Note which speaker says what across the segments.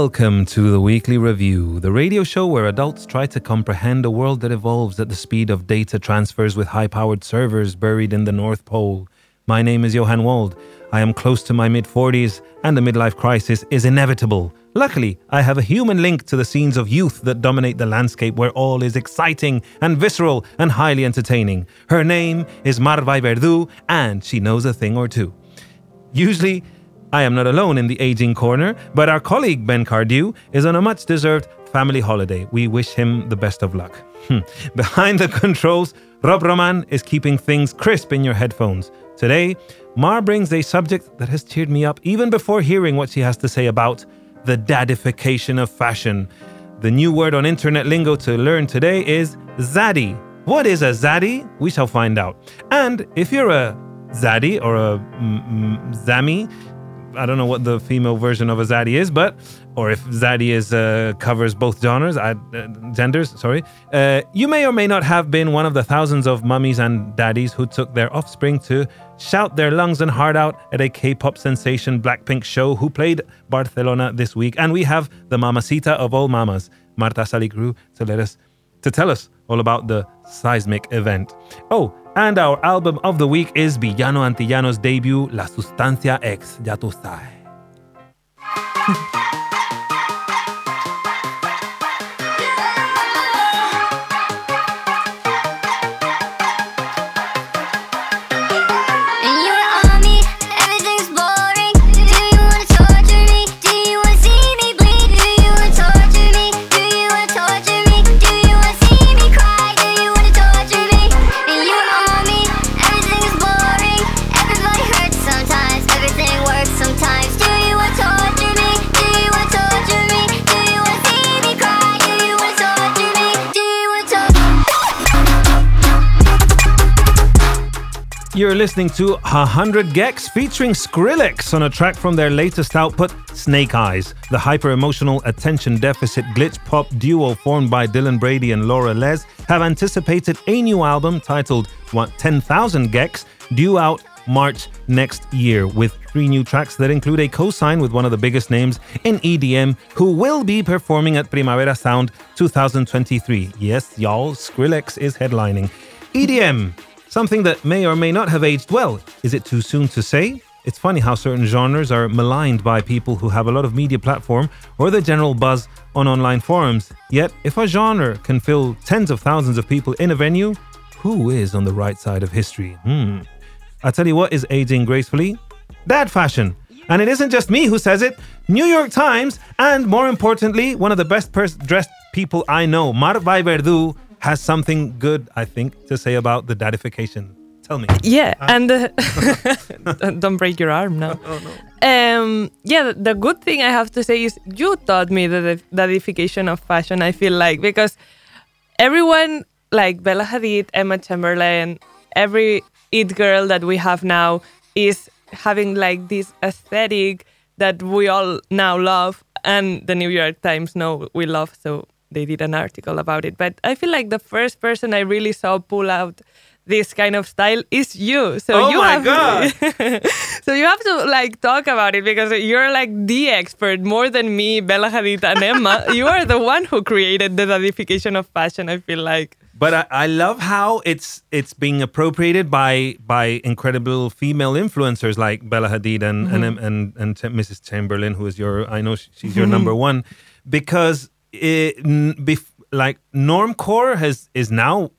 Speaker 1: Welcome to the Weekly Review, the radio show where adults try to comprehend a world that evolves at the speed of data transfers with high powered servers buried in the North Pole. My name is Johan Wald. I am close to my mid 40s, and a midlife crisis is inevitable. Luckily, I have a human link to the scenes of youth that dominate the landscape where all is exciting and visceral and highly entertaining. Her name is Marvai Verdu, and she knows a thing or two. Usually, I am not alone in the aging corner, but our colleague Ben Cardew is on a much deserved family holiday. We wish him the best of luck. Hmm. Behind the controls, Rob Roman is keeping things crisp in your headphones. Today, Mar brings a subject that has cheered me up even before hearing what she has to say about the dadification of fashion. The new word on internet lingo to learn today is zaddy. What is a zaddy? We shall find out. And if you're a zaddy or a mm, zammy, I don't know what the female version of a zaddy is, but or if zaddy is uh, covers both genres, uh, genders. Sorry, uh, you may or may not have been one of the thousands of mummies and daddies who took their offspring to shout their lungs and heart out at a K-pop sensation Blackpink show who played Barcelona this week. And we have the mamacita of all mamas, Marta Salicru, to let us to tell us all about the seismic event. Oh, and our album of the week is Villano Antillano's debut, La Sustancia X, ya tú sabes. listening to 100 gecs featuring Skrillex on a track from their latest output, Snake Eyes. The hyper emotional attention deficit glitch pop duo formed by Dylan Brady and Laura Les have anticipated a new album titled what, 10,000 gecs due out March next year with three new tracks that include a co-sign with one of the biggest names in EDM who will be performing at Primavera Sound 2023. Yes, y'all, Skrillex is headlining. EDM Something that may or may not have aged well. Is it too soon to say? It's funny how certain genres are maligned by people who have a lot of media platform or the general buzz on online forums. Yet, if a genre can fill tens of thousands of people in a venue, who is on the right side of history? Hmm. I tell you what is aging gracefully dad fashion. And it isn't just me who says it. New York Times, and more importantly, one of the best pers- dressed people I know, Marvai Verdu, has something good, I think, to say about the dadification. Tell me.
Speaker 2: Yeah, and uh, don't- don't break your arm now. Um, yeah, the, good thing I have to say is you taught me the deification of fashion. I feel like because everyone like Bella Hadid, Emma Chamberlain, every it girl that we have now is having like this aesthetic that we all now love, and the New York Times know we love. So they did an article about it. But I feel like the first person I really saw pull out this kind of style is you. So
Speaker 1: Oh
Speaker 2: you have
Speaker 1: God.
Speaker 2: so you have to like talk about it because you're like the expert more than me, Bella Hadid and Emma. you are the one who created the dadification of fashion. I feel like.
Speaker 1: But I, I love how it's it's being appropriated by by incredible female influencers like Bella Hadid and and, mm-hmm. and and Ch- Mrs. Chamberlain, who is your I know she's your mm-hmm. number one, because it, bef- like normcore has is now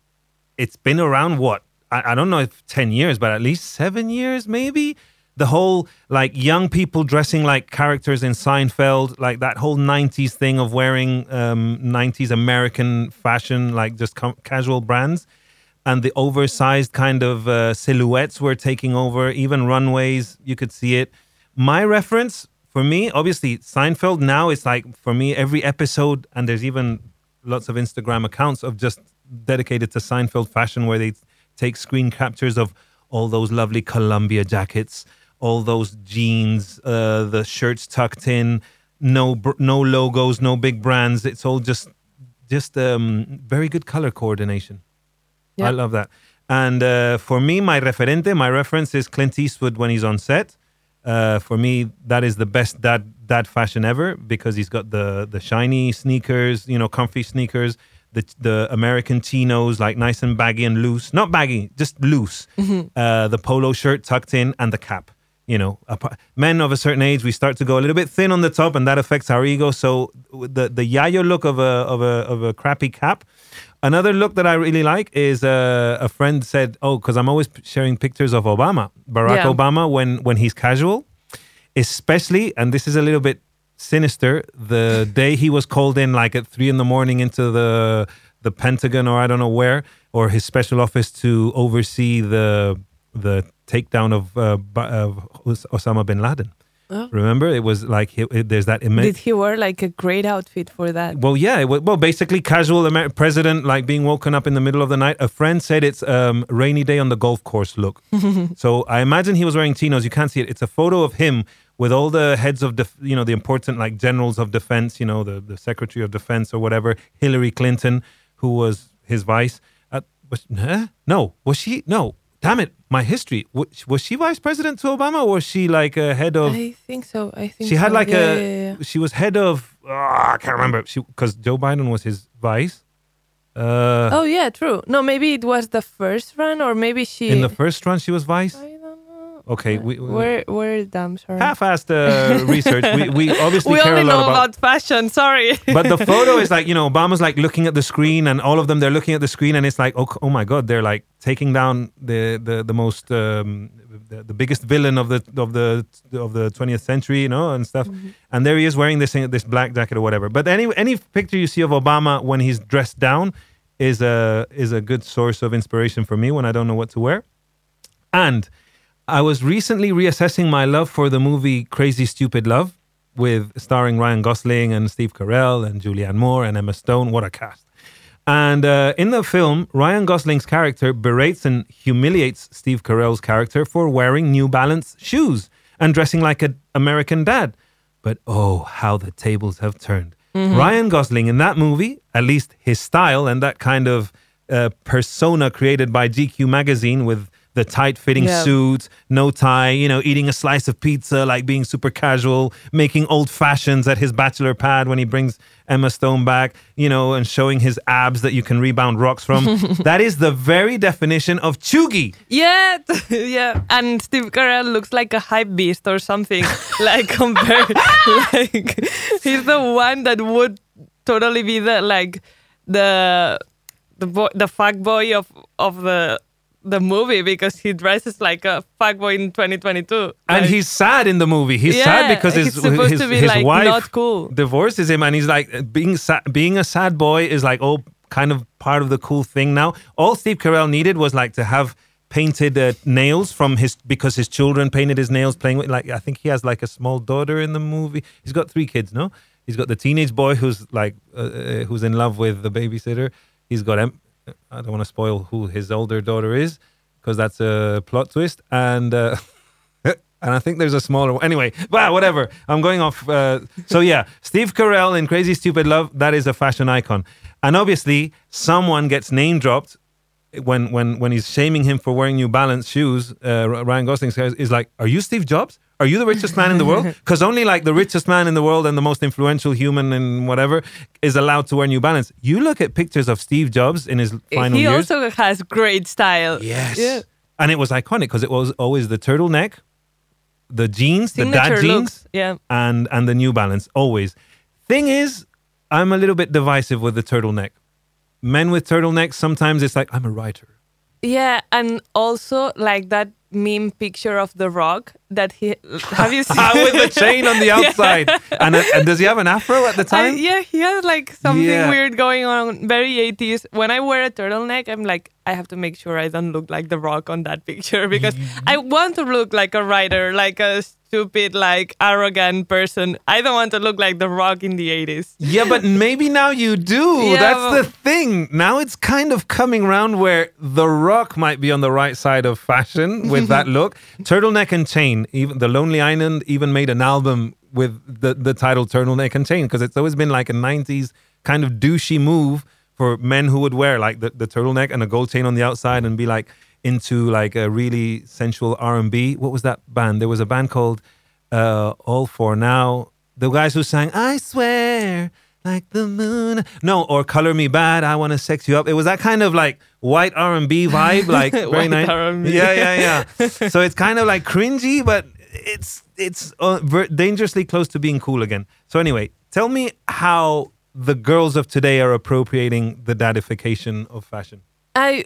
Speaker 1: it's been around what? I, I don't know if 10 years but at least seven years maybe? The whole like young people dressing like characters in seinfeld like that whole 90s thing of wearing um, 90s american fashion like just com- casual brands. And the oversized kind of uh, silhouettes were taking over even runways you could see it. My reference for me obviously seinfeld now is like for me every episode and there's even lots of instagram accounts of just dedicated to seinfeld fashion where they take screen captures of all those lovely Columbia jackets, all those jeans, uh, the shirts tucked in, no br- no logos, no big brands. It's all just just um, very good color coordination.
Speaker 2: Yeah.
Speaker 1: I love that. And uh, for me, my referente, my reference is Clint Eastwood when he's on set. Uh, for me, that is the best dad dad fashion ever because he's got the the shiny sneakers, you know, comfy sneakers, the the American chinos, like nice and baggy and loose, not baggy, just loose. Uh, the polo shirt tucked in and the cap. You know, men of a certain age, we start to go a little bit thin on the top, and that affects our ego. So the the yayo look of a of a of a crappy cap. Another look that I really like is uh, a friend said, "Oh, because I'm always sharing pictures of Obama, Barack
Speaker 2: Yeah.
Speaker 1: Obama, when when he's casual, especially, and this is a little bit sinister. The day he was called in, like at three in the morning, into the the Pentagon or I don't know where, or his special office to oversee the the takedown of, uh, of Osama bin Laden.
Speaker 2: Oh.
Speaker 1: Remember, it was like it, it- there's that immense.
Speaker 2: Did he wear like a great outfit for that?
Speaker 1: Well, yeah. It wa- well, basically, casual Amer- president, like being woken up in the middle of the night. A friend said it's um, rainy day on the golf course look. so I imagine he was wearing chinos. You can't see it. It's a photo of him with all the heads of, def- you know, the important like generals of defense. You know, the the Secretary of Defense or whatever. Hillary Clinton, who was his vice. Uh, was, huh? No, was she? No. Damn it! My history. Was, was she vice president to Obama, or was she like a head of?
Speaker 2: I think so. I think
Speaker 1: she had
Speaker 2: so.
Speaker 1: like
Speaker 2: yeah,
Speaker 1: a
Speaker 2: yeah, yeah,
Speaker 1: she was head of ah, I can't remember she because Joe Biden was his vice. Uh,
Speaker 2: Oh yeah, true. No, maybe it was the first run, or maybe she.
Speaker 1: in the first run, she was vice.
Speaker 2: I.
Speaker 1: Okay, we, we
Speaker 2: Where where damn sorry.
Speaker 1: half-assed uh, research. We, we obviously
Speaker 2: we
Speaker 1: care
Speaker 2: only
Speaker 1: a lot
Speaker 2: know
Speaker 1: about.
Speaker 2: about fashion. Sorry.
Speaker 1: but the photo is like you know Obama's like looking at the screen and all of them they're looking at the screen and it's like oh, oh my god they're like taking down the the the most um, the, the biggest villain of the of the of the 20th century you know and stuff and there he is wearing this this black jacket or whatever but any any picture you see of Obama when he's dressed down is a is a good source of inspiration for me when I don't know what to wear and I was recently reassessing my love for the movie Crazy Stupid Love with starring Ryan Gosling and Steve Carell and Julianne Moore and Emma Stone. What a cast. And uh, in the film, Ryan Gosling's character berates and humiliates Steve Carell's character for wearing New Balance shoes and dressing like an American dad. But oh, how the tables have turned. Ryan Gosling in that movie, at least his style and that kind of uh, persona created by GQ magazine with the tight fitting
Speaker 2: Yeah.
Speaker 1: suits, no tie, you know, eating a slice of pizza, like being super casual, making old fashions at his bachelor pad when he brings Emma Stone back, you know, and showing his abs that you can rebound rocks from. that is the very definition of chuggy.
Speaker 2: Yeah, yeah. And Steve Carell looks like a hype beast or something. like compared, like he's the one that would totally be the like the the boy, the fuck boy of of the the movie because he dresses like a fuck boy in 2022.
Speaker 1: And
Speaker 2: Like,
Speaker 1: he's sad in the movie. He's
Speaker 2: Yeah,
Speaker 1: sad because his his,
Speaker 2: to be,
Speaker 1: his
Speaker 2: like,
Speaker 1: wife
Speaker 2: not cool.
Speaker 1: divorces him, and he's like being sa- being a sad boy is like oh kind of part of the cool thing now. All Steve Carell needed was like to have painted uh, nails from his because his children painted his nails playing with like I think he has like a small daughter in the movie. He's got three kids, no? He's got the teenage boy who's like uh, uh, who's in love with the babysitter. He's got em- I don't want to spoil who his older daughter is because that's a plot twist and. Uh, and I think there's a smaller one. Anyway, wow, whatever. I'm going off. Uh, so yeah, Steve Carell in Crazy Stupid Love, that is a fashion icon. And obviously, someone gets name dropped when when when he's shaming him for wearing New Balance shoes. Uh, Ryan Gosling "Is like, are you Steve Jobs? Are you the richest man in the world? Because only like the richest man in the world and the most influential human and whatever is allowed to wear New Balance. You look at pictures of Steve Jobs in his final
Speaker 2: he
Speaker 1: years.
Speaker 2: He also has great style.
Speaker 1: Yes.
Speaker 2: Yeah.
Speaker 1: And it was iconic because it was always the turtleneck, the jeans, the dad jeans,
Speaker 2: looks. Yeah.
Speaker 1: and and the New Balance always. Thing is, I'm a little bit divisive with the turtleneck. Men with turtlenecks sometimes it's like I'm a writer.
Speaker 2: Yeah, and also like that meme picture of the Rock that he have you seen
Speaker 1: with the chain on the outside. and, uh, and does he have an afro at the
Speaker 2: I-
Speaker 1: time?
Speaker 2: yeah, he has like something
Speaker 1: Yeah.
Speaker 2: weird going on, very 80s. When I wear a turtleneck, I'm like, I have to make sure I don't look like The Rock on that picture because I want to look like a writer, like a stupid, like arrogant person. I don't want to look like The Rock in the 80s.
Speaker 1: Yeah, but maybe now you do.
Speaker 2: Yeah,
Speaker 1: That's
Speaker 2: well-
Speaker 1: the thing. Now it's kind of coming around where The Rock might be on the right side of fashion with that look. Turtleneck and Chain, even the Lonely Island even made an album with the, the title Turtleneck and Chain because it's always been like a 90s kind of douchey move for men who would wear like the, the turtleneck and a gold chain on the outside and be like into like a really sensual R&B. What was that band? There was a band called uh, All For Now. The guys who sang I swear like the moon. No, or Color Me Badd, I Want to Sex You Up. It was that kind of like white R&B vibe like very
Speaker 2: White
Speaker 1: nice.
Speaker 2: R&B.
Speaker 1: Yeah, yeah, yeah. so it's kind of like cringy but it's it's uh, ver- dangerously close to being cool again. So anyway, tell me how the girls of today are appropriating the dadification of fashion.
Speaker 2: I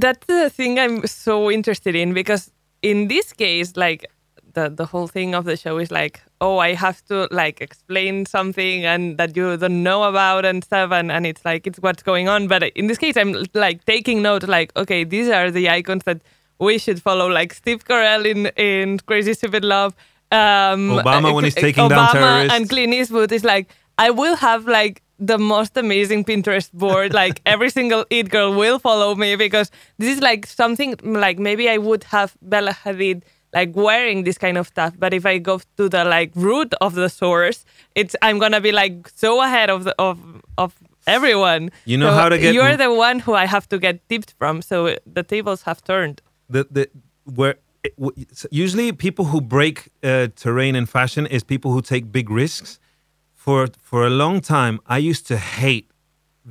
Speaker 2: that's the thing I'm so interested in because in this case, like the the whole thing of the show is like, oh, I have to like explain something and that you don't know about and stuff, and and it's like it's what's going on. But in this case, I'm like taking note, like, okay, these are the icons that we should follow, like Steve Carell in in Crazy Stupid Love. Um,
Speaker 1: Obama when he's
Speaker 2: uh,
Speaker 1: taking down terrorists.
Speaker 2: and Clint Eastwood is like, I will have like the most amazing Pinterest board. Like every single it girl will follow me because this is like something like maybe I would have Bella Hadid like wearing this kind of stuff. But if I go to the like root of the source, it's I'm gonna be like so ahead of the of of everyone.
Speaker 1: You know
Speaker 2: So
Speaker 1: how to get-
Speaker 2: You're the one who I have to get tipped from. So the tables have turned.
Speaker 1: the the where usually people who break uh, terrain in fashion is people who take big risks. For for a long time, I used to hate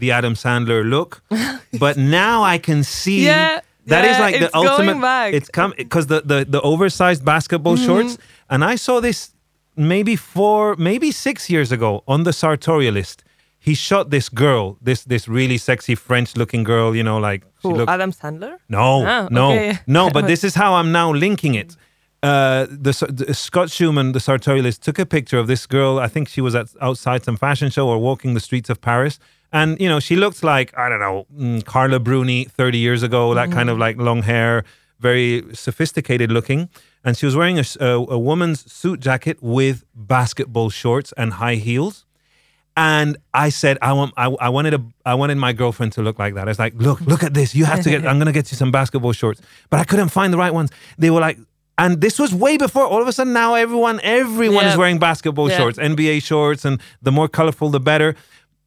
Speaker 1: the Adam Sandler look, but now I can see
Speaker 2: Yeah,
Speaker 1: that is
Speaker 2: yeah,
Speaker 1: like the ultimate.
Speaker 2: back.
Speaker 1: It's come because the, the the oversized basketball shorts, and I saw this maybe four, maybe six years ago on the Sartorialist. He shot this girl, this this really sexy French-looking girl. You know, like she
Speaker 2: Who,
Speaker 1: looked
Speaker 2: Adam Sandler?
Speaker 1: no,
Speaker 2: Ah,
Speaker 1: no,
Speaker 2: okay.
Speaker 1: no. But this is how I'm now linking it. Uh, the, the Scott Schumann, the sartorialist, took a picture of this girl. I think she was at outside some fashion show or walking the streets of Paris, and you know she looked like I don't know mm, Carla Bruni 30 years ago. That kind of like long hair, very sophisticated looking, and she was wearing a woman's suit jacket with basketball shorts and high heels. And I said, I want, I, I wanted a, I wanted my girlfriend to look like that. I was like, look, look at this. You have to get. I'm gonna get you some basketball shorts, but I couldn't find the right ones. They were like, and this was way before. All of a sudden, now everyone, everyone is wearing basketball
Speaker 2: Yeah.
Speaker 1: shorts, NBA shorts, and the more colorful, the better.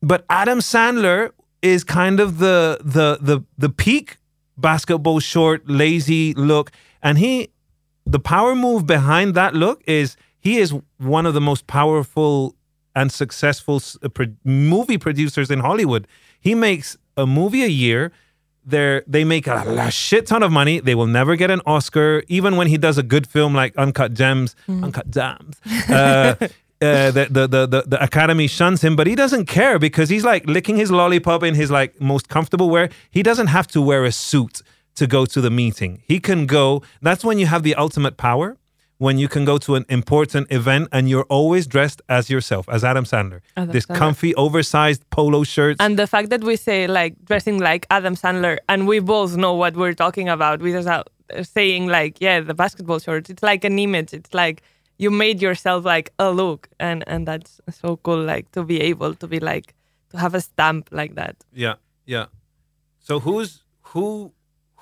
Speaker 1: But Adam Sandler is kind of the the the the peak basketball short, lazy look, and he the power move behind that look is he is one of the most powerful and successful uh, movie producers in Hollywood. He makes a movie a year. They they make a, a shit ton of money. They will never get an Oscar, even when he does a good film like Uncut Gems, Uncut Gems. Uh, uh, the, the, the, the, the Academy shuns him, but he doesn't care because he's like licking his lollipop in his like most comfortable wear. He doesn't have to wear a suit to go to the meeting. He can go. That's when you have the ultimate power. When you can go to an important event and you're always dressed as yourself, as Adam Sandler.
Speaker 2: Adam
Speaker 1: this
Speaker 2: Sandler.
Speaker 1: comfy, oversized polo shirt.
Speaker 2: And the fact that we say like dressing like Adam Sandler, and we both know what we're talking about without saying like, yeah, the basketball shorts. It's like an image. It's like you made yourself like a look, and and that's so cool. Like to be able to be like to have a stamp like that.
Speaker 1: Yeah, yeah. So who's who?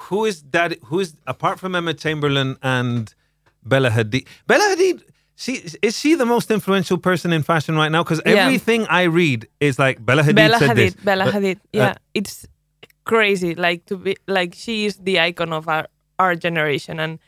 Speaker 1: Who is that? Who is apart from Emma Chamberlain and Bella Hadid? Bella Hadid. She is she the most influential person in fashion right now? Because
Speaker 2: Yeah.
Speaker 1: everything I read is like Bella Hadid
Speaker 2: Bella
Speaker 1: said
Speaker 2: Hadid,
Speaker 1: this.
Speaker 2: Bella
Speaker 1: But-
Speaker 2: Hadid.
Speaker 1: uh,
Speaker 2: Yeah, it's crazy. Like to be like she is the icon of our our generation, and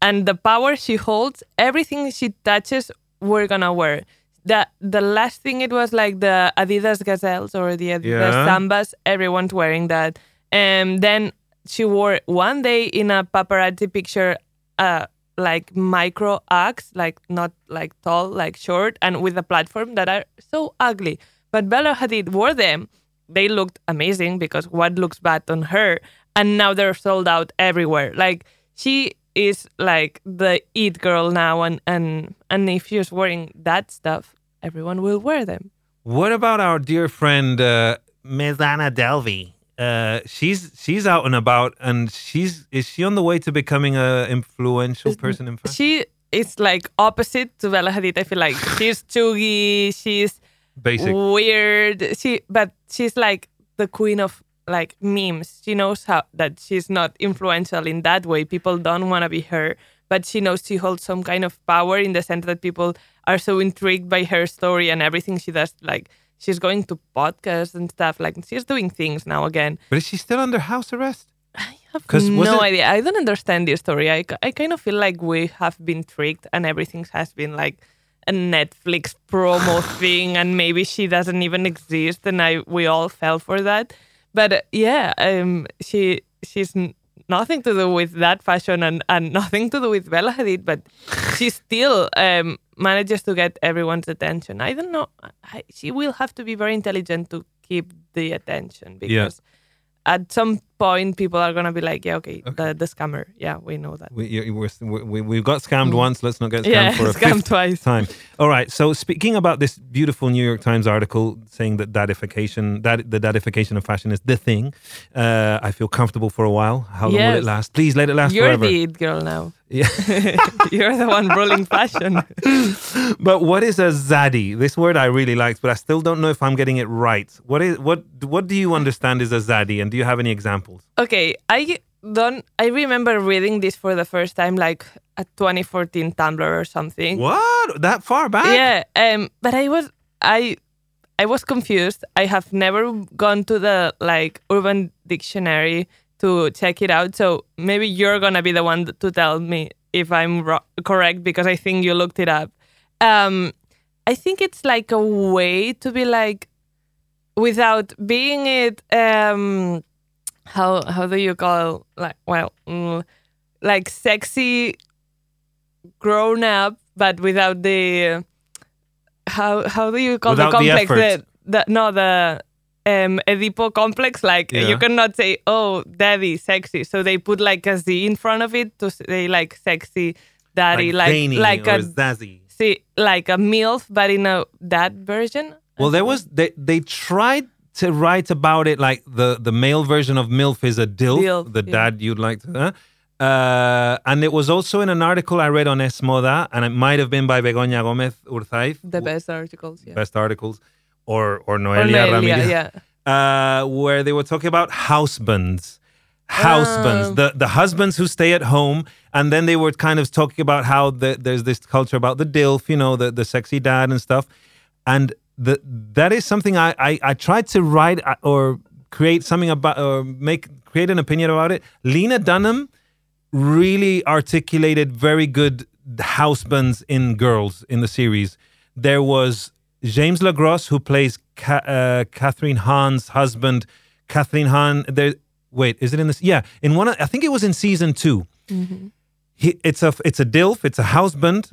Speaker 2: and the power she holds, everything she touches, we're gonna wear. The the last thing it was like the Adidas Gazelles or the Adidas
Speaker 1: Yeah.
Speaker 2: Sambas. Everyone's wearing that, and then she wore one day in a paparazzi picture. Uh, like micro acts, like not like tall, like short, and with a platform that are so ugly. But Bella Hadid wore them. They looked amazing because what looks bad on her, and now they're sold out everywhere. Like she is like the it girl now, and and and if she's wearing that stuff, everyone will wear them.
Speaker 1: What about our dear friend uh, Mezana Delvey? Uh, she's she's out and about, and she's is she on the way to becoming a influential person in fashion?
Speaker 2: She is like opposite to Bella Hadid. I feel like she's chuggy, she's
Speaker 1: Basic.
Speaker 2: weird. She but she's like the queen of like memes. She knows how that she's not influential in that way. People don't want to be her, but she knows she holds some kind of power in the sense that people are so intrigued by her story and everything she does. Like she's going to podcasts and stuff. Like she's doing things now again.
Speaker 1: But is she still under house arrest?
Speaker 2: I have no
Speaker 1: it-
Speaker 2: idea. I don't understand this story. I, I kind of feel like we have been tricked and everything has been like a Netflix promo thing and maybe she doesn't even exist and I we all fell for that. But uh, yeah, um, she she's nothing to do with that fashion and, and nothing to do with Bella Hadid, but she still um, manages to get everyone's attention. I don't know. I, she will have to be very intelligent to keep the attention because at some point people are gonna be like, yeah, okay, The, the scammer, yeah, we know that.
Speaker 1: We, we're, we, we have got scammed once. Let's not get scammed
Speaker 2: Yeah,
Speaker 1: for a
Speaker 2: scammed
Speaker 1: fifth
Speaker 2: twice.
Speaker 1: time. All right. So speaking about this beautiful New York Times article saying that dadification, that the dadification of fashion is the thing, uh, I feel comfortable for a while. How long will it last? Please let it last forever.
Speaker 2: You're the it girl now.
Speaker 1: Yeah.
Speaker 2: You're the one ruling fashion.
Speaker 1: but what is a zaddy? This word I really liked, but I still don't know if I'm getting it right. What is what? What do you understand is a zaddy, and do you have any examples?
Speaker 2: Okay, I don't. I remember reading this for the first time, like at 2014 Tumblr or something.
Speaker 1: What? That far back?
Speaker 2: Yeah, um, but I was I I was confused. I have never gone to the like Urban Dictionary to check it out. So maybe you're gonna be the one to tell me if I'm ro- correct because I think you looked it up. Um, I think it's like a way to be like without being it. Um, how how do you call like well mm, like sexy grown up, but without the how how do you call
Speaker 1: Without
Speaker 2: the
Speaker 1: the
Speaker 2: complex?
Speaker 1: effort.
Speaker 2: the, no, the um Edipo complex. Like
Speaker 1: Yeah.
Speaker 2: you cannot say, "Oh, daddy, sexy." So they put like a Z in front of it to say like sexy daddy, like like,
Speaker 1: or
Speaker 2: a
Speaker 1: zazzy.
Speaker 2: see like a milf, but in a that version.
Speaker 1: Well, there was they they tried to write about it like the the male version of milf is a dilf,
Speaker 2: Dilf,
Speaker 1: the
Speaker 2: yeah.
Speaker 1: dad you'd like to. Huh? Uh, and it was also in an article I read on S Moda, and it might have been by Begoña Gomez Urzaiz,
Speaker 2: the best articles. Yeah.
Speaker 1: best articles, or or
Speaker 2: Or
Speaker 1: Noelia,
Speaker 2: Noelia,
Speaker 1: Ramirez,
Speaker 2: yeah.
Speaker 1: uh, where they were talking about housebands. Housebands,
Speaker 2: Oh.
Speaker 1: the the husbands who stay at home, and then they were kind of talking about how the, there's this culture about the dilf, you know, the the sexy dad and stuff, and the that is something I I, I tried to write uh, or create something about or make create an opinion about it. Lena Dunham really articulated very good housebands in girls in the series. There was James LeGros who plays Ca- uh, Kathryn Hahn's husband. Kathryn Hahn. There. Wait, is it in this? Yeah, in one. of- I think it was in season 2 He, it's a it's a dilf. It's a houseband.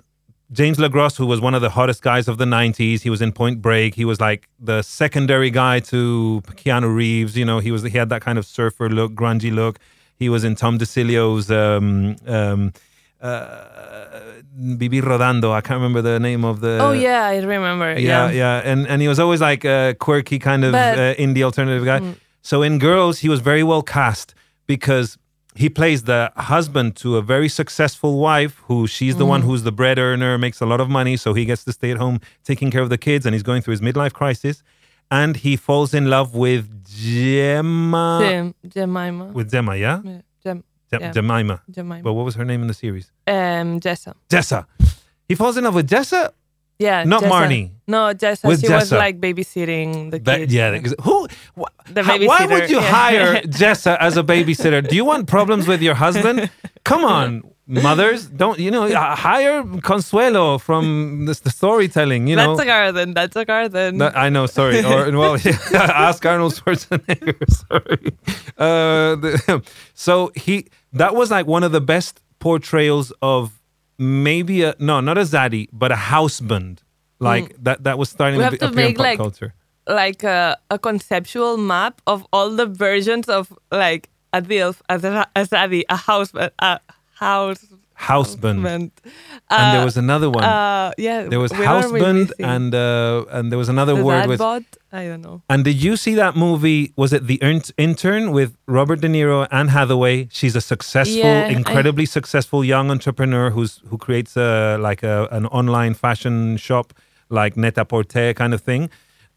Speaker 1: James LeGros, who was one of the hottest guys of the 90s, he was in Point Break. He was like the secondary guy to Keanu Reeves. You know, he was he had that kind of surfer look, grungy look. He was in Tom DiCillo's um, um, uh, Vivir Rodando. I can't remember the name of the.
Speaker 2: oh yeah, I remember.
Speaker 1: yeah,
Speaker 2: Yeah.
Speaker 1: yeah, and and he was always like a quirky kind of
Speaker 2: But-
Speaker 1: uh, indie alternative guy.
Speaker 2: Mm.
Speaker 1: So in Girls, he was very well cast because he plays the husband to a very successful wife who she's the
Speaker 2: Mm.
Speaker 1: one who's the bread earner, makes a lot of money, so he gets to stay at home taking care of the kids, and he's going through his midlife crisis, and he falls in love with Gemma.
Speaker 2: Jem- Jemima.
Speaker 1: With Gemma, yeah,
Speaker 2: Yeah, Jem-
Speaker 1: Gem-
Speaker 2: yeah.
Speaker 1: Jemima.
Speaker 2: Jemima.
Speaker 1: But what was her name in the series?
Speaker 2: um, Jessa.
Speaker 1: Jessa. He falls in love with Jessa.
Speaker 2: Yeah.
Speaker 1: Not
Speaker 2: Jessa.
Speaker 1: Marnie.
Speaker 2: No, Jessa.
Speaker 1: With
Speaker 2: she was
Speaker 1: Jessa.
Speaker 2: like babysitting the
Speaker 1: That,
Speaker 2: kids.
Speaker 1: yeah, because who? Wh-
Speaker 2: The
Speaker 1: how- why would you
Speaker 2: yeah.
Speaker 1: hire Jessa as a babysitter? Do you want problems with your husband? Come on, mothers, don't you know? Hire Consuelo from the, the storytelling. You know,
Speaker 2: That's a garden. That's a garden.
Speaker 1: That- I know, sorry. Or well, ask Arnold Schwarzenegger. Sorry. Uh, the- so he that was like one of the best portrayals of maybe a no, not a zaddy, but a houseband. Like mm. that. That was starting
Speaker 2: We
Speaker 1: to be,
Speaker 2: to
Speaker 1: appear in pop
Speaker 2: like-
Speaker 1: culture.
Speaker 2: like a, a conceptual map of all the versions of like a dilf, a, a zaddy, a house, a house,
Speaker 1: Houseband.
Speaker 2: Husband.
Speaker 1: and there
Speaker 2: Uh,
Speaker 1: was another one.
Speaker 2: Uh, yeah.
Speaker 1: there was houseband and uh, and there was another
Speaker 2: the
Speaker 1: word with?
Speaker 2: I don't know.
Speaker 1: And did you see that movie? Was it The Int- Intern with Robert De Niro and Hathaway? She's a successful,
Speaker 2: Yeah, I-
Speaker 1: incredibly successful young entrepreneur who's who creates a like a an online fashion shop like Net-a-Porter kind of thing.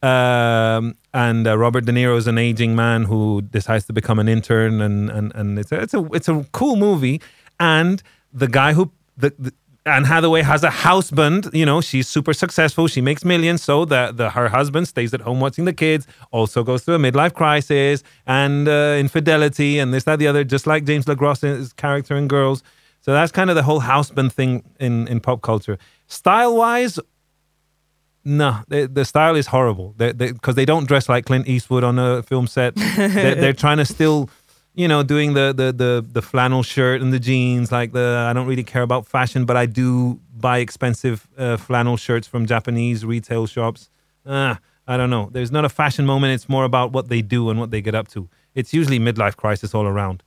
Speaker 1: Um, and uh, Robert De Niro is an aging man who decides to become an intern, and and and it's a it's a it's a cool movie. And the guy who the, the Anne Hathaway has a husband. You know, she's super successful. She makes millions. So the, the her husband stays at home watching the kids. Also goes through a midlife crisis and uh, infidelity and this that the other. Just like James LeGros's character in Girls. So that's kind of the whole husband thing in in pop culture. Style wise, no, the, the style is horrible. Because they, they don't dress like Clint Eastwood on a film set. they're, they're trying to still, you know, doing the, the the the flannel shirt and the jeans. Like the I don't really care about fashion, but I do buy expensive uh, flannel shirts from Japanese retail shops. Uh, I don't know. There's not a fashion moment. It's more about what they do and what they get up to. It's usually midlife crisis all around.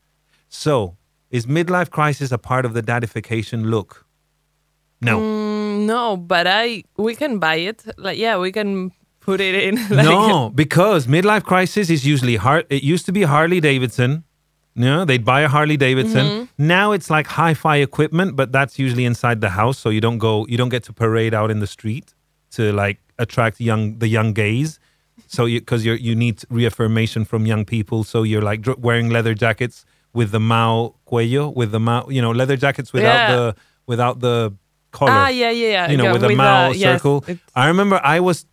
Speaker 1: So, is midlife crisis a part of the dadification look? No.
Speaker 2: Mm, no, but I we can buy it. Like yeah, we can put it in. Like,
Speaker 1: no, because midlife crisis is usually hard. It used to be Harley Davidson. You know, they'd buy a Harley Davidson.
Speaker 2: Mm-hmm.
Speaker 1: Now it's like hi-fi equipment, but that's usually inside the house, so you don't go, you don't get to parade out in the street to like attract young the young gays. So because you you need reaffirmation from young people, so you're like wearing leather jackets with the Mao cuello, with the Mao, you know, leather jackets without
Speaker 2: Yeah.
Speaker 1: the without the collar
Speaker 2: Ah, yeah, yeah, yeah.
Speaker 1: you know,
Speaker 2: yeah,
Speaker 1: with a Mao
Speaker 2: yes,
Speaker 1: circle.
Speaker 2: it's-
Speaker 1: I remember I was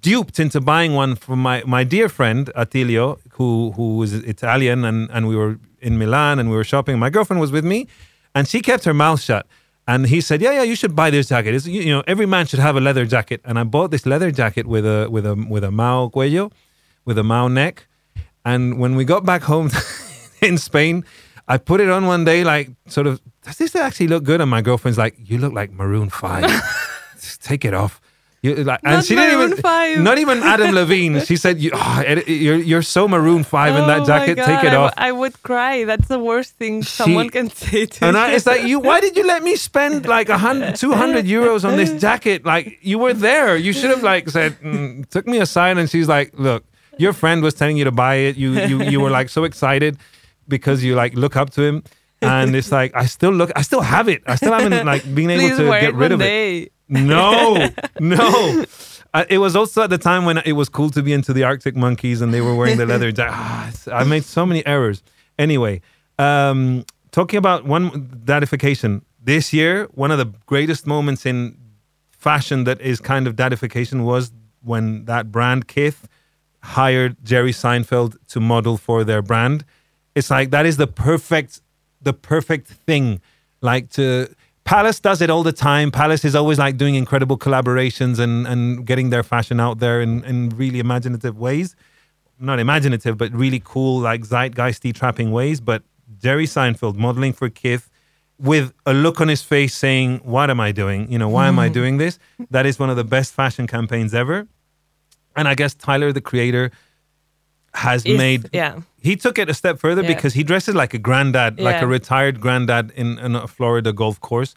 Speaker 1: duped into buying one from my, my dear friend Attilio, who who was Italian, and, and we were in Milan and we were shopping. My girlfriend was with me, and she kept her mouth shut. And he said, "Yeah, yeah, you should buy this jacket. It's, you, know, every man should have a leather jacket." And I bought this leather jacket with a with a with a Mao cuello, with a Mao neck. And when we got back home in Spain, I put it on one day, like sort of, does this actually look good? And my girlfriend's like, you look like Maroon Five. Take it off. You, like, and she didn't even,
Speaker 2: 5.
Speaker 1: not even Adam Levine. She said, you, oh, you're, you're so Maroon Five in
Speaker 2: Oh
Speaker 1: that
Speaker 2: my
Speaker 1: jacket. Take it
Speaker 2: I
Speaker 1: off.
Speaker 2: I would cry. That's the worst thing someone can say to
Speaker 1: And
Speaker 2: you.
Speaker 1: I, it's like you. Why did you let me spend like a hundred, two hundred euros on this jacket? Like you were there. You should have like said, mm, took me aside, and she's like, "Look, your friend was telling you to buy it. You you you were like so excited because you like look up to him, and it's like I still look, I still have it. I still haven't like been able
Speaker 2: Please
Speaker 1: to get
Speaker 2: it
Speaker 1: rid of it. No, no. Uh, it was also at the time when it was cool to be into the Arctic Monkeys and they were wearing the leather. Ah, I made so many errors. Anyway, um, talking about one dadification this year, one of the greatest moments in fashion that is kind of dadification was when that brand Kith hired Jerry Seinfeld to model for their brand. It's like that is the perfect the perfect thing. Like to Palace does it all the time. Palace is always like doing incredible collaborations and and getting their fashion out there in, in really imaginative ways. Not imaginative, but really cool, like zeitgeisty trapping ways. But Jerry Seinfeld modeling for Kith with a look on his face saying, What am I doing? You know, why am I doing this? That is one of the best fashion campaigns ever. And I guess Tyler, the creator, has
Speaker 2: Is-
Speaker 1: made
Speaker 2: yeah.
Speaker 1: he took it a step further
Speaker 2: Yeah.
Speaker 1: because he dresses like a granddad, like a retired granddad in, in a Florida golf course.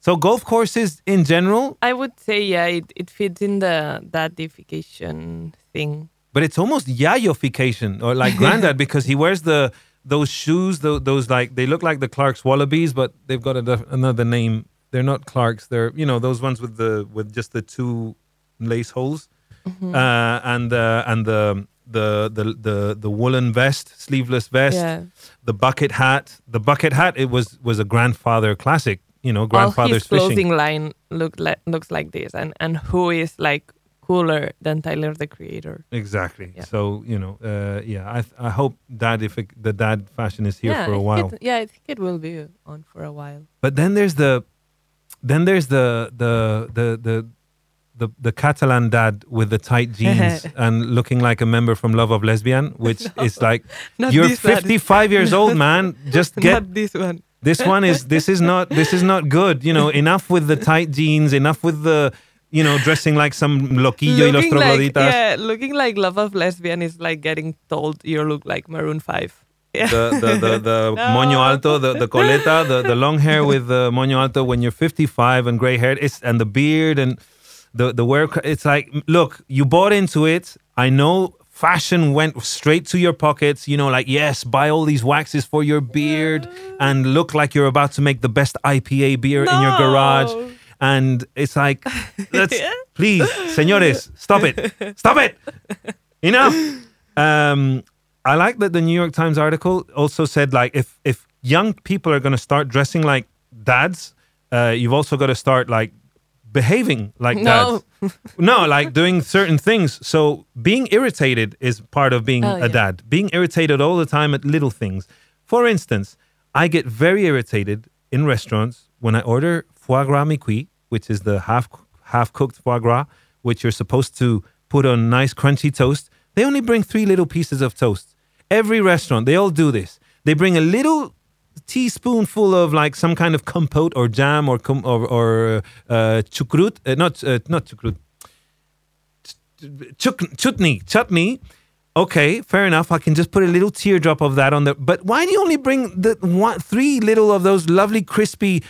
Speaker 1: So golf courses in general,
Speaker 2: I would say yeah, it, it fits in the dadification thing.
Speaker 1: but it's almost yayofication or like granddad because he wears the those shoes, those, those like they look like the Clark's Wallabies, but they've got a, another name. They're not Clark's. They're you know those ones with the with just the two lace holes,
Speaker 2: Mm-hmm.
Speaker 1: uh, and the and the the the the the woolen vest, sleeveless vest.
Speaker 2: Yeah.
Speaker 1: the bucket hat. The bucket hat it was was a grandfather classic. You know,
Speaker 2: All
Speaker 1: grandfather's
Speaker 2: his
Speaker 1: fishing.
Speaker 2: clothing line look like looks like this, and and who is like cooler than Tyler the Creator?
Speaker 1: Exactly.
Speaker 2: Yeah.
Speaker 1: So you know, uh, yeah. I I hope that if it, the dad fashion is here
Speaker 2: yeah,
Speaker 1: for a while.
Speaker 2: It, yeah, I think it will be on for a while.
Speaker 1: But then there's the, then there's the the the the. The, the Catalan dad with the tight jeans and looking like a member from Love of Lesbian, which is like you're 55 years old, man. Just get
Speaker 2: this one.
Speaker 1: this one is this is not this is not good you know enough with the tight jeans enough with the you know dressing like some loquillo y los
Speaker 2: Looking like, yeah, looking like Love of Lesbian is like getting told you look like Maroon Five. Yeah.
Speaker 1: the the the, the moño alto, the, the coleta, the, the long hair with the moño alto when you're 55 and gray haired, it's and the beard and the the wear. It's like, look, you bought into it. I know fashion went straight to your pockets. You know, like yes, buy all these waxes for your beard and look like you're about to make the best IPA beer in your garage. And it's like, let's please, señores, stop it, stop it, enough. Um, I like that the New York Times article also said like if if young people are going to start dressing like dads, uh, you've also got to start like behaving like
Speaker 2: No.
Speaker 1: dads. no, like doing certain things. So being irritated is part of being
Speaker 2: Oh,
Speaker 1: a
Speaker 2: yeah.
Speaker 1: dad. Being irritated all the time at little things. For instance, I get very irritated in restaurants when I order foie gras mi-cuit, which is the half half cooked foie gras, which you're supposed to put on nice crunchy toast. They only bring three little pieces of toast. Every restaurant, they all do this. They bring a little teaspoonful of like some kind of compote or jam or com- or, or uh, chukrut, uh, not uh, not chukrut, chuk- chutney, chutney. Okay, fair enough. I can just put a little teardrop of that on there. But why do you only bring the one, three little of those lovely crispy?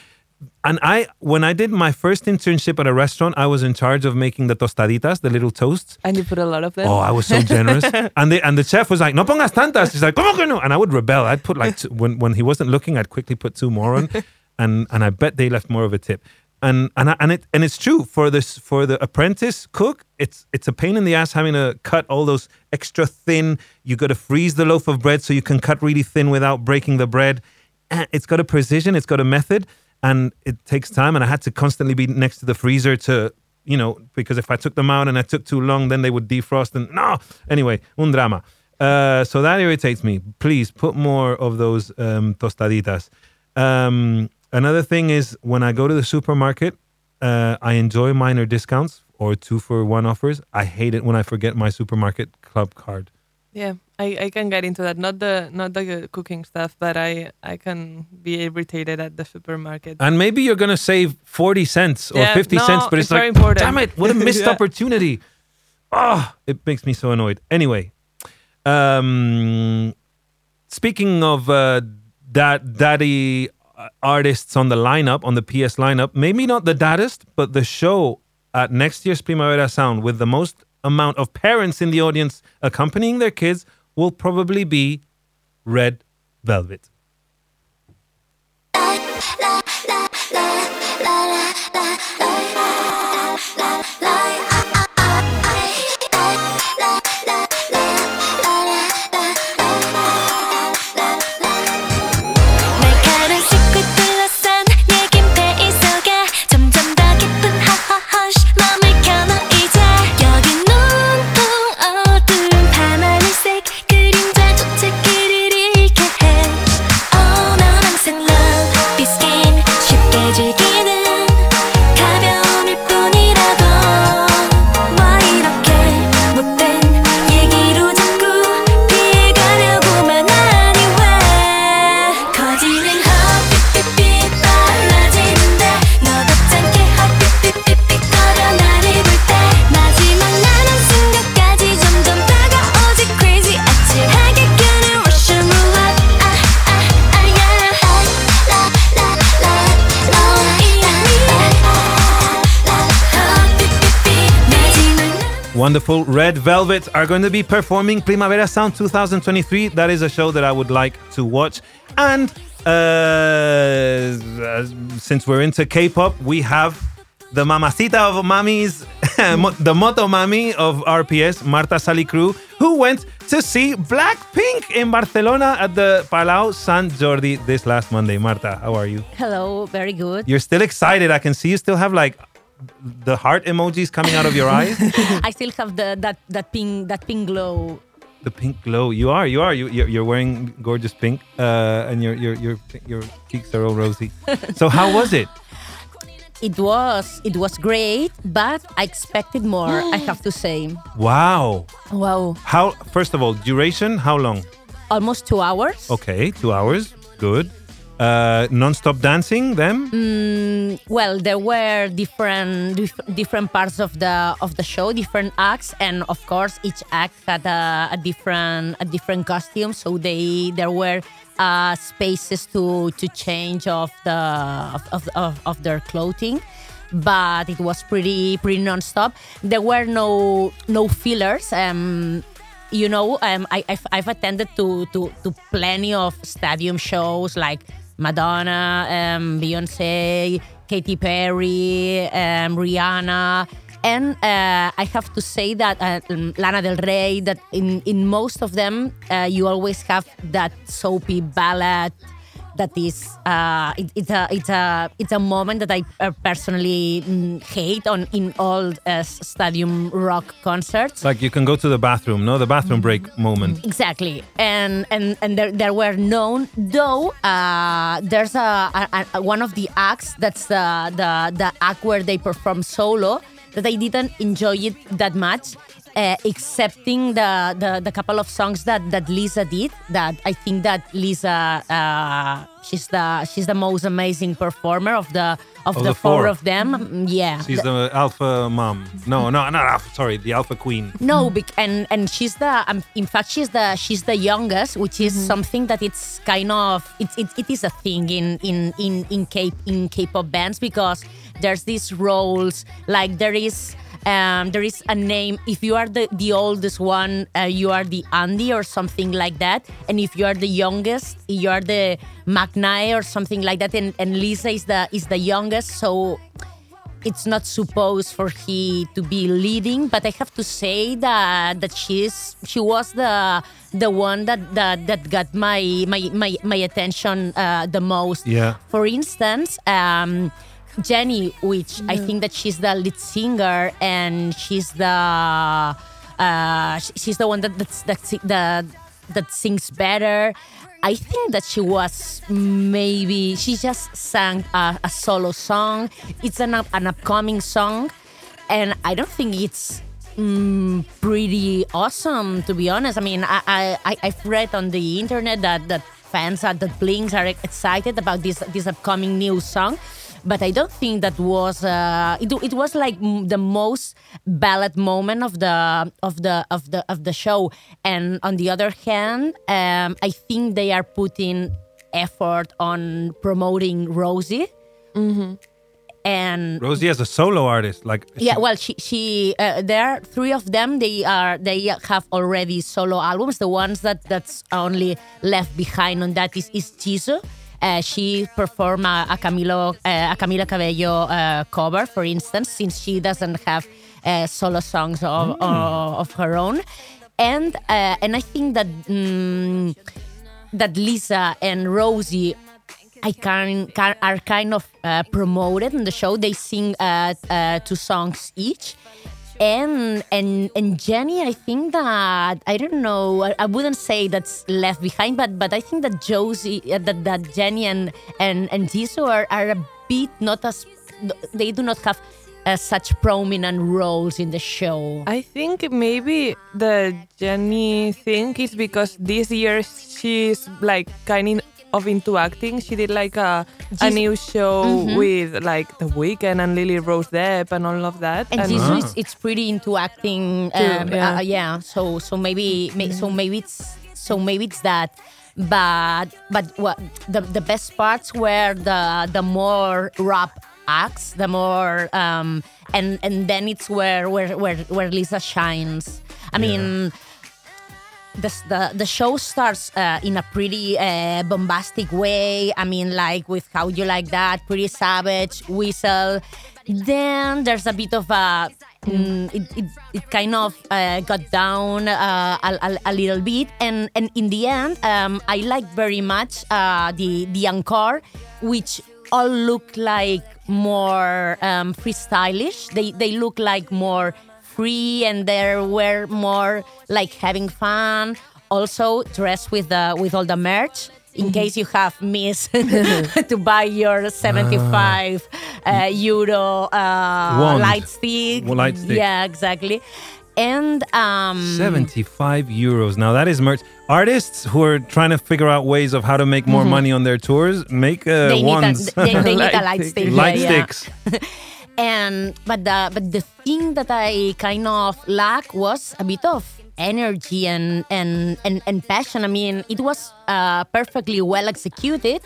Speaker 1: And I, when I did my first internship at a restaurant, I was in charge of making the tostaditas, the little toasts.
Speaker 2: And you put a lot of them.
Speaker 1: Oh, I was so generous. and the and the chef was like, "No pongas tantas." He's like, "¿Cómo que no?" And I would rebel. I'd put like two, when when he wasn't looking, I'd quickly put two more on, and and I bet they left more of a tip. And and I, and it and it's true for this for the apprentice cook. It's it's a pain in the ass having to cut all those extra thin. You got to freeze the loaf of bread so you can cut really thin without breaking the bread. And It's got a precision. It's got a method, and it takes time. And I had to constantly be next to the freezer to you know, because if I took them out and I took too long, then they would defrost and no. Anyway, un drama. Uh, so that irritates me. Please put more of those um, tostaditas. Um, another thing is when I go to the supermarket, uh, I enjoy minor discounts or two for one offers. I hate it when I forget my supermarket club card.
Speaker 2: Yeah, I, I can get into that. Not the not the cooking stuff, but I I can be irritated at the supermarket.
Speaker 1: And maybe you're gonna save forty cents or
Speaker 2: Yeah,
Speaker 1: fifty
Speaker 2: no,
Speaker 1: cents, but it's,
Speaker 2: it's very
Speaker 1: like,
Speaker 2: important.
Speaker 1: damn it, what a missed
Speaker 2: Yeah.
Speaker 1: opportunity. Ah, it makes me so annoyed. Anyway, um, speaking of uh, that daddy uh, artists on the lineup, on the PS lineup, maybe not the daddest, but the show at next year's Primavera Sound with the most amount of parents in the audience accompanying their kids will probably be Red Velvet.
Speaker 3: La, la, la,
Speaker 1: Wonderful Red Velvet are going to be performing Primavera Sound 2023. That is a show that I would like to watch. And uh, since we're into K-pop, we have the mamacita of mamis, mo- the moto mami of RPS, Marta Salicru, who went to see Blackpink in Barcelona at the Palau Sant Jordi this last Monday. Marta, how are you?
Speaker 4: Hello, very good.
Speaker 1: You're still excited. I can see you still have like the heart emojis coming out of your eyes.
Speaker 4: I still have the that that pink that pink glow.
Speaker 1: The pink glow. You are. You are. You, you're, you're wearing gorgeous pink, uh, and your your your your cheeks are all rosy. so how was it?
Speaker 4: It was it was great, but I expected more. I have to say,
Speaker 1: Wow.
Speaker 2: Wow.
Speaker 1: How? First of all, duration. How long?
Speaker 4: almost two hours.
Speaker 1: Okay, two hours. Good. Uh, non-stop dancing, them?
Speaker 4: Mm, well, there were different dif- different parts of the of the show, different acts, and of course, each act had a, a different a different costume. So they there were uh, spaces to to change of the of, of, of, their clothing. But it was pretty pretty non-stop. There were no no fillers. Um, you know, um, I, I've, I've attended to, to, to plenty of stadium shows like Madonna, um, Beyonce, Katy Perry, um, Rihanna. And uh, I have to say that uh, Lana Del Rey, that in, in most of them, uh, you always have that soapy ballad that is uh, it, it's a it's a it's a moment that I uh, personally mm, hate on in all uh, stadium rock concerts.
Speaker 1: Like you can go to the bathroom, no? The bathroom break moment.
Speaker 4: Exactly, and and and there, there were known though. Uh, there's a, a, a one of the acts that's the the the act where they perform solo that I didn't enjoy it that much. Uh, excepting the, the the couple of songs that that Lisa did, that I think that Lisa uh, she's the she's the most amazing performer of the of,
Speaker 1: Of
Speaker 4: the,
Speaker 1: the four.
Speaker 4: of them. Mm, Yeah,
Speaker 1: She's the alpha mom. No, no, not alpha. Sorry, the alpha queen.
Speaker 4: No, and and she's the um, in fact she's the she's the youngest, which is something that it's kind of it, it, it is a thing in in in in K in K-pop bands because there's these roles like there is. Um, there is a name. If you are the, the oldest one, uh, you are the Andy or something like that. And if you are the youngest, you are the maknae or something like that. And, and Lisa is the is the youngest, so it's not supposed for he to be leading but i have to say that that she's she was the the one that that, that got my my my, my attention uh, the most
Speaker 1: Yeah.
Speaker 4: for instance um Jennie which i think that she's the lead singer and she's the uh she's the one that that's that's the that sings better I think that she was maybe she just sang a, a solo song. It's an up- an upcoming song, and I don't think it's mm, pretty awesome to be honest. I mean, I, I I- I've read on the internet that that fans at the Blinks are excited about this this upcoming new song. But I don't think that was uh, it, it was like the most ballad moment of the of the of the of the show. And on the other hand, um, I think they are putting effort on promoting Rosie. And
Speaker 1: Rosie as a solo artist, like
Speaker 4: yeah, well, she she uh, there are three of them. They are they have already solo albums. The ones that that's only left behind on that is is Jisoo. Uh, she performed a, a Camilo uh, a Camila Cabello uh, cover, for instance, since she doesn't have uh, solo songs of, of, of her own, and uh, and I think that mm, that Lisa and Rosie I can, can are kind of uh, promoted in the show. They sing uh, uh, two songs each, and and and Jennie. I think that I don't know. I, I wouldn't say that's left behind, but but I think that Josie, uh, that that Jennie and and and Jisoo are, are a bit not as they do not have uh, such prominent roles in the show.
Speaker 2: I think maybe the Jennie thing is because this year she's like kind of into acting. She did like a, a new show
Speaker 4: Mhm.
Speaker 2: with like The Weeknd and Lily Rose Depp and all of that.
Speaker 4: and Jisoo is it's pretty into acting. Um,
Speaker 2: yeah.
Speaker 4: uh, yeah. So so maybe may, so maybe it's so maybe it's that. But but what the the best parts were the the more rap acts, the more um and and then it's where where where where Lisa shines. I mean. The, the, the show starts uh, in a pretty uh, bombastic way. I mean, like with How You Like That, Pretty Savage, Whistle. Then there's a bit of a. Mm, it, it, it kind of uh, got down uh, a, a, a little bit, and, and in the end, um, I like very much uh, the the encore, which all look like more um, freestylish. They they look like more free and they were more like having fun. Also dressed with the with all the merch. In case you have missed to buy your 75 uh, euro uh, light stick.
Speaker 1: Light stick.
Speaker 4: Yeah, exactly. and um,
Speaker 1: 75 euros. Now that is merch. Artists who are trying to figure out ways of how to make more money on their tours make uh,
Speaker 4: Mm-hmm. need, a, they, they need a
Speaker 2: Light stick.
Speaker 1: light
Speaker 4: yeah, yeah. And but the but the thing that I kind of lack was a bit of energy and and and, and passion. I mean, it was uh, perfectly well executed,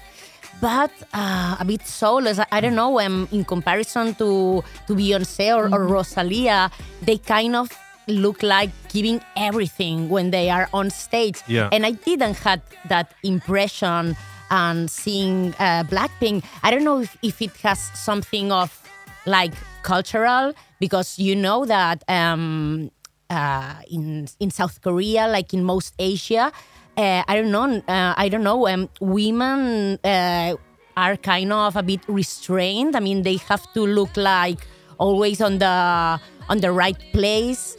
Speaker 4: but uh, a bit soulless. I, I don't know. Um, in comparison to to Beyonce or, or Rosalia, they kind of look like giving everything when they are on stage.
Speaker 1: Yeah.
Speaker 4: And I didn't had that impression and seeing uh, Blackpink. I don't know if, if it has something of like cultural because you know that um, uh, in in South Korea, like in most Asia, uh, I don't know. Uh, I don't know. Um, women uh, are kind of a bit restrained. I mean, they have to look like always on the on the right place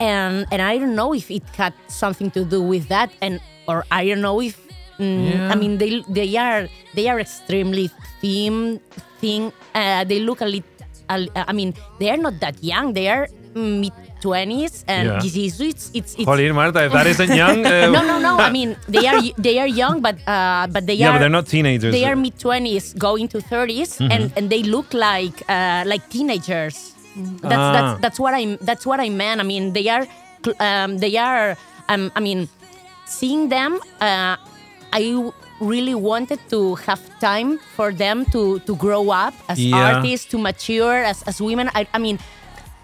Speaker 4: and and I don't know if it had something to do with that, and or I don't know if mm,
Speaker 1: Yeah.
Speaker 4: I mean they they are they are extremely thin thin. Uh, they look a little. I mean they are not that young. They are mid twenties, and
Speaker 1: Yeah.
Speaker 4: Jesus, it's it's, it's
Speaker 1: Jolín, Marta, if that isn't young. Uh,
Speaker 4: no no no. I mean they are they are young, but uh, but they
Speaker 1: yeah,
Speaker 4: are
Speaker 1: but they're not teenagers.
Speaker 4: they are mid twenties, going to 30s, and and they look like uh, like teenagers. That's
Speaker 1: Ah.
Speaker 4: that's that's what I that's what I meant. I mean, they are um, they are. Um, I mean, seeing them, uh, I really wanted to have time for them to to grow up as
Speaker 1: Yeah.
Speaker 4: artists, to mature as as women. I, I mean,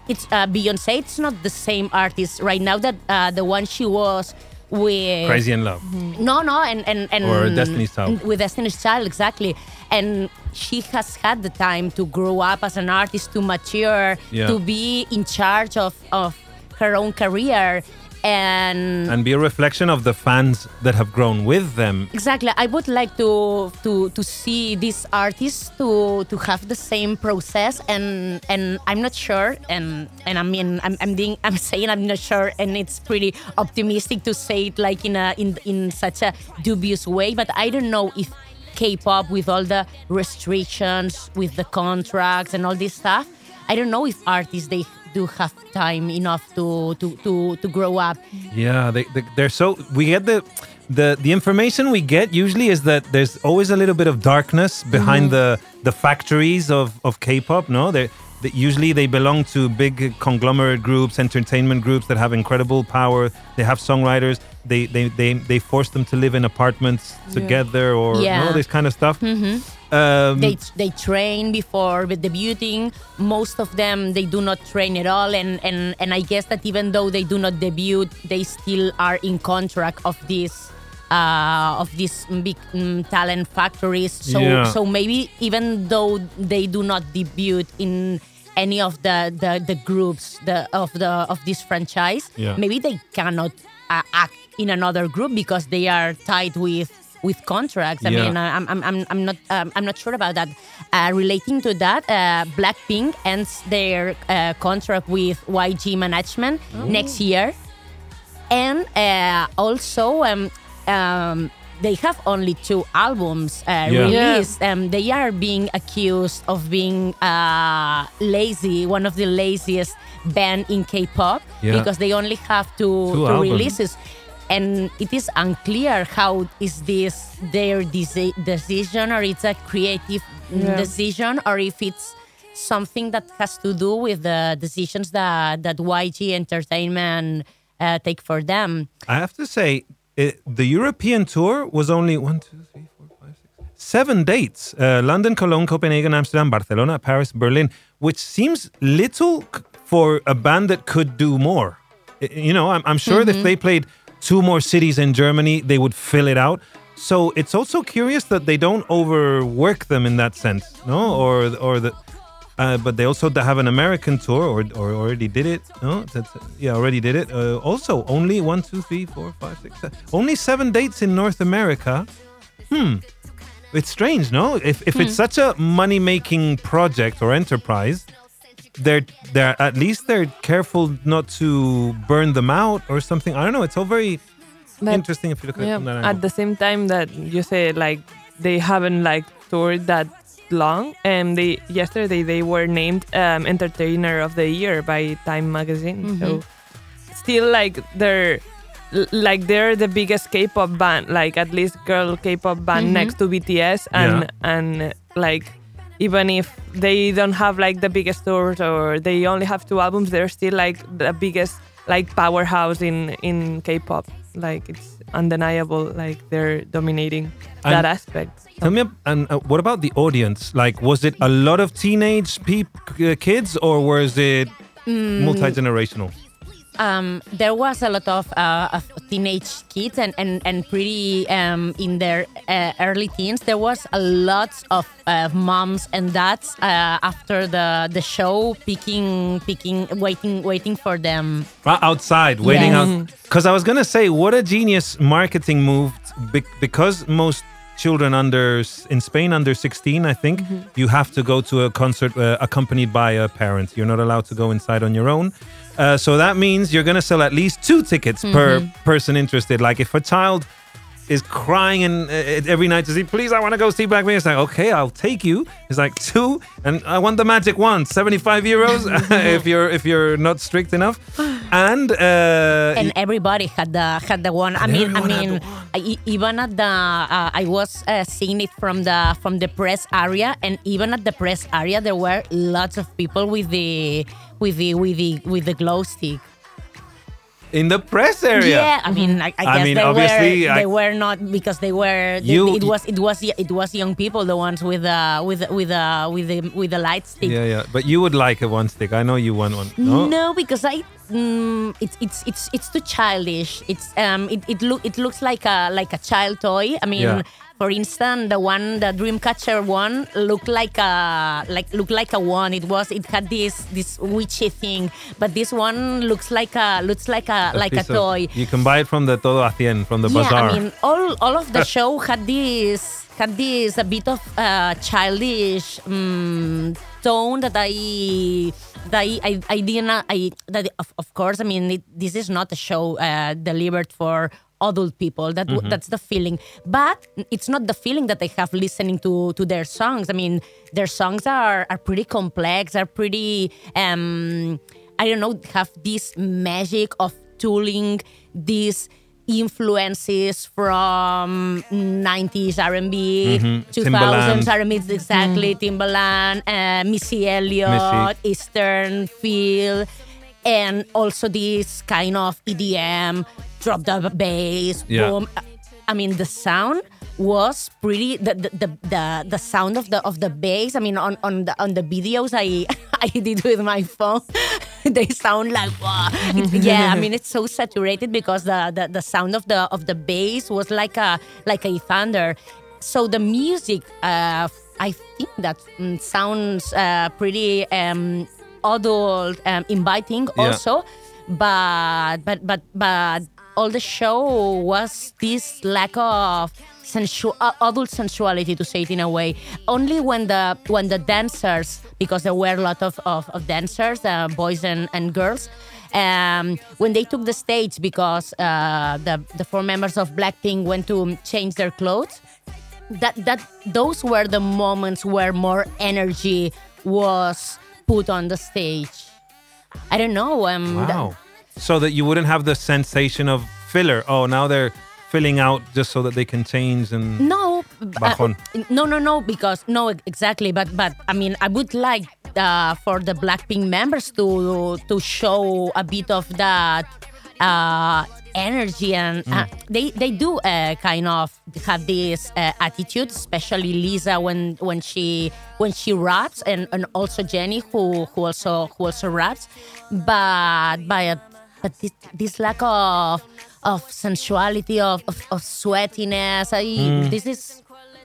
Speaker 4: it's uh, Beyonce. It's not the same artist right now that uh, the one she was with
Speaker 1: Crazy in love.
Speaker 4: no, no, and and and
Speaker 1: Or Destiny's Child.
Speaker 4: with Destiny's Child, exactly. And she has had the time to grow up as an artist, to mature,
Speaker 1: Yeah.
Speaker 4: to be in charge of of her own career, and
Speaker 1: And be a reflection of the fans that have grown with them.
Speaker 4: Exactly. I would like to to to see these artists to to have the same process and and I'm not sure and and I mean I'm I'm being, I'm saying I'm not sure and it's pretty optimistic to say it like in a in in such a dubious way but I don't know if K-pop with all the restrictions with the contracts and all this stuff I don't know if artists they do have time enough to to to, to grow up
Speaker 1: Yeah, they, they they're so we get the the the information we get usually is that there's always a little bit of darkness behind mm-hmm. the the factories of of K-pop. No, they usually they belong to big conglomerate groups, entertainment groups that have incredible power. They have songwriters. They they they they force them to live in apartments together or
Speaker 4: Yeah.
Speaker 1: no, this kind of stuff. Mm-hmm. Um,
Speaker 4: they they train before the debuting most of them they do not train at all and and and i guess that even though they do not debut they still are in contract of this uh, of these big mm, talent factories so
Speaker 1: Yeah.
Speaker 4: so maybe even though they do not debut in any of the the, the groups the of the of this franchise
Speaker 1: Yeah.
Speaker 4: maybe they cannot uh, act in another group because they are tied with with contracts. I
Speaker 1: Yeah.
Speaker 4: mean, I'm, I'm, I'm, I'm not um, I'm not sure about that. Uh, relating to that, uh, Blackpink ends their uh, contract with YG Management next year, and uh, also um, um, they have only two albums uh,
Speaker 1: Yeah.
Speaker 4: released. Um, they are being accused of being uh, lazy, one of the laziest band in K-pop
Speaker 1: Yeah.
Speaker 4: because they only have two,
Speaker 1: Two
Speaker 4: two
Speaker 1: albums.
Speaker 4: releases and it is unclear how is this their desi- decision or it's a creative
Speaker 2: Yeah.
Speaker 4: decision or if it's something that has to do with the decisions that that YG Entertainment uh, take for them.
Speaker 1: I have to say, it, the European tour was only one, two, three, four, five, six, seven dates: uh, London, Cologne, Copenhagen, Amsterdam, Barcelona, Paris, Berlin. Which seems little for a band that could do more. You know, I'm, I'm sure that if they played two more cities in Germany, they would fill it out. So it's also curious that they don't overwork them in that sense, no? Or or the. Uh, but they also have an American tour, or, or already did it. No, that's yeah, already did it. Uh, also, only one, two, three, four, five, six, seven. Only seven dates in North America. Hmm, it's strange, no? If if it's such a money making project or enterprise, they're they're at least they're careful not to burn them out or something. I don't know. It's all very
Speaker 2: But-
Speaker 1: interesting if you look at it from that
Speaker 2: at the same time that you say like they haven't like toured that long. And they yesterday they were named um, entertainer of the year by time magazine. So mm-hmm. still like they're like they're the biggest K-pop band, like at least girl K-pop band mm-hmm. next to BTS, and and like even if they don't have like the biggest tours or they only have two albums, they're still like the biggest like powerhouse in in K-pop. Like it's undeniable. Like they're dominating
Speaker 1: And-
Speaker 2: that aspect.
Speaker 1: Tell me, and uh, what about the audience? Like, was it a lot of teenage peop, uh, kids, or was it
Speaker 4: Mm.
Speaker 1: multi generational?
Speaker 4: Um, there was a lot of, uh, of teenage kids and, and, and pretty um, in their uh, early teens. There was a lot of uh, moms and dads uh, after the, the show picking picking waiting waiting for them.
Speaker 1: Outside, waiting
Speaker 4: Yes.
Speaker 1: out. Because I was gonna say, what a genius marketing move! Be- because most children under in Spain under 16, I think, you have to go to a concert uh, accompanied by a parent. You're not allowed to go inside on your own. Uh, so that means you're gonna sell at least two tickets per person interested. Like if a child is crying and uh, every night to see, please, I want to go see Blackpink. It's like, okay, I'll take you. It's like two, and I want the magic one, 75 euros if you're if you're not strict enough. And, uh,
Speaker 4: and everybody had the had the one. I mean, I mean, I, even at the uh, I was uh, seeing it from the from the press area, and even at the press area, there were lots of people with the with the with the with the glow stick.
Speaker 1: in the press area.
Speaker 4: Yeah, I mean, I, I guess
Speaker 1: mean,
Speaker 4: they
Speaker 1: obviously,
Speaker 4: were
Speaker 1: I-
Speaker 4: they were not because they were. they-
Speaker 1: You-
Speaker 4: it was it was it was young people, the ones with uh with with uh with the with the light stick.
Speaker 1: Yeah, yeah. But you would like a one stick. I know you want one. No.
Speaker 4: No, because I mm, it's it's it's it's too childish. It's um it, it look it looks like a like a child toy. I mean,
Speaker 1: Yeah.
Speaker 4: For instance, the one the Dreamcatcher one looked like a like looked like a one. It was it had this this witchy thing, but this one looks like a looks like a, like a
Speaker 1: piece of-
Speaker 4: toy.
Speaker 1: you can buy it from the Todo a Cien, from the
Speaker 4: Yeah,
Speaker 1: bazaar.
Speaker 4: I mean, all all of the show had this had this a bit of uh, childish um, tone that I that I I, I didn't I that of, of course I mean it, this is not a show uh, delivered for adult people that
Speaker 1: Mm-hmm.
Speaker 4: that's the feeling but it's not the feeling that I have listening to to their songs I mean their songs are are pretty complex are pretty um I don't know have this magic of tooling these influences from 90s R&B, 2000s
Speaker 1: Timbaland.
Speaker 4: R&B, exactly, Timbaland, uh, Missy Elliott,
Speaker 1: Missy.
Speaker 4: Eastern feel, and also this kind of EDM, drop the bass,
Speaker 1: Yeah.
Speaker 4: boom. I mean, the sound was pretty. The the, the the the sound of the of the bass. I mean, on on the on the videos I I did with my phone, they sound like wow. It- yeah. I mean, it's so saturated because the, the the sound of the of the bass was like a like a thunder. So the music, uh, I think that mm, sounds uh, pretty um, adult, um, inviting
Speaker 1: Yeah.
Speaker 4: also but but but but all the show was this lack of sensual adult sensuality to say it in a way only when the when the dancers because there were a lot of of, of dancers uh, boys and, and girls um, when they took the stage because uh, the the four members of blackpink went to change their clothes that that those were the moments where more energy was put on the stage I don't know. Um,
Speaker 1: Wow. So that you wouldn't have the sensation of filler. Oh, now they're filling out just so that they can change and
Speaker 4: no, uh, no, no, no. Because no, exactly. But but I mean, I would like uh, for the Blackpink members to to show a bit of that uh, energy, and uh, they they do uh, kind of have this uh, attitude, especially Lisa when when she when she raps, and, and also Jennie who who also who also raps, but but but this, this lack of of sensuality of of, of sweatiness i this is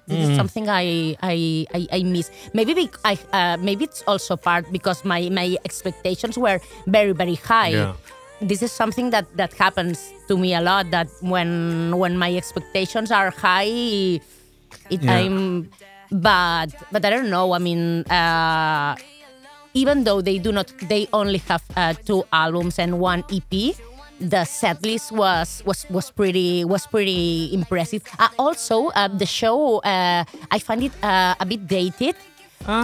Speaker 4: this is something I, I I I miss. Maybe bec- I uh, maybe it's also part because my my expectations were very very high.
Speaker 1: Yeah.
Speaker 4: This is something that that happens to me a lot. That when when my expectations are high, it
Speaker 1: Yeah.
Speaker 4: I'm but but I don't know. I mean. Uh, even though they do not they only have uh, two albums and one EP the set list was was was pretty was pretty impressive uh, also uh, the show uh, I find it uh, a bit dated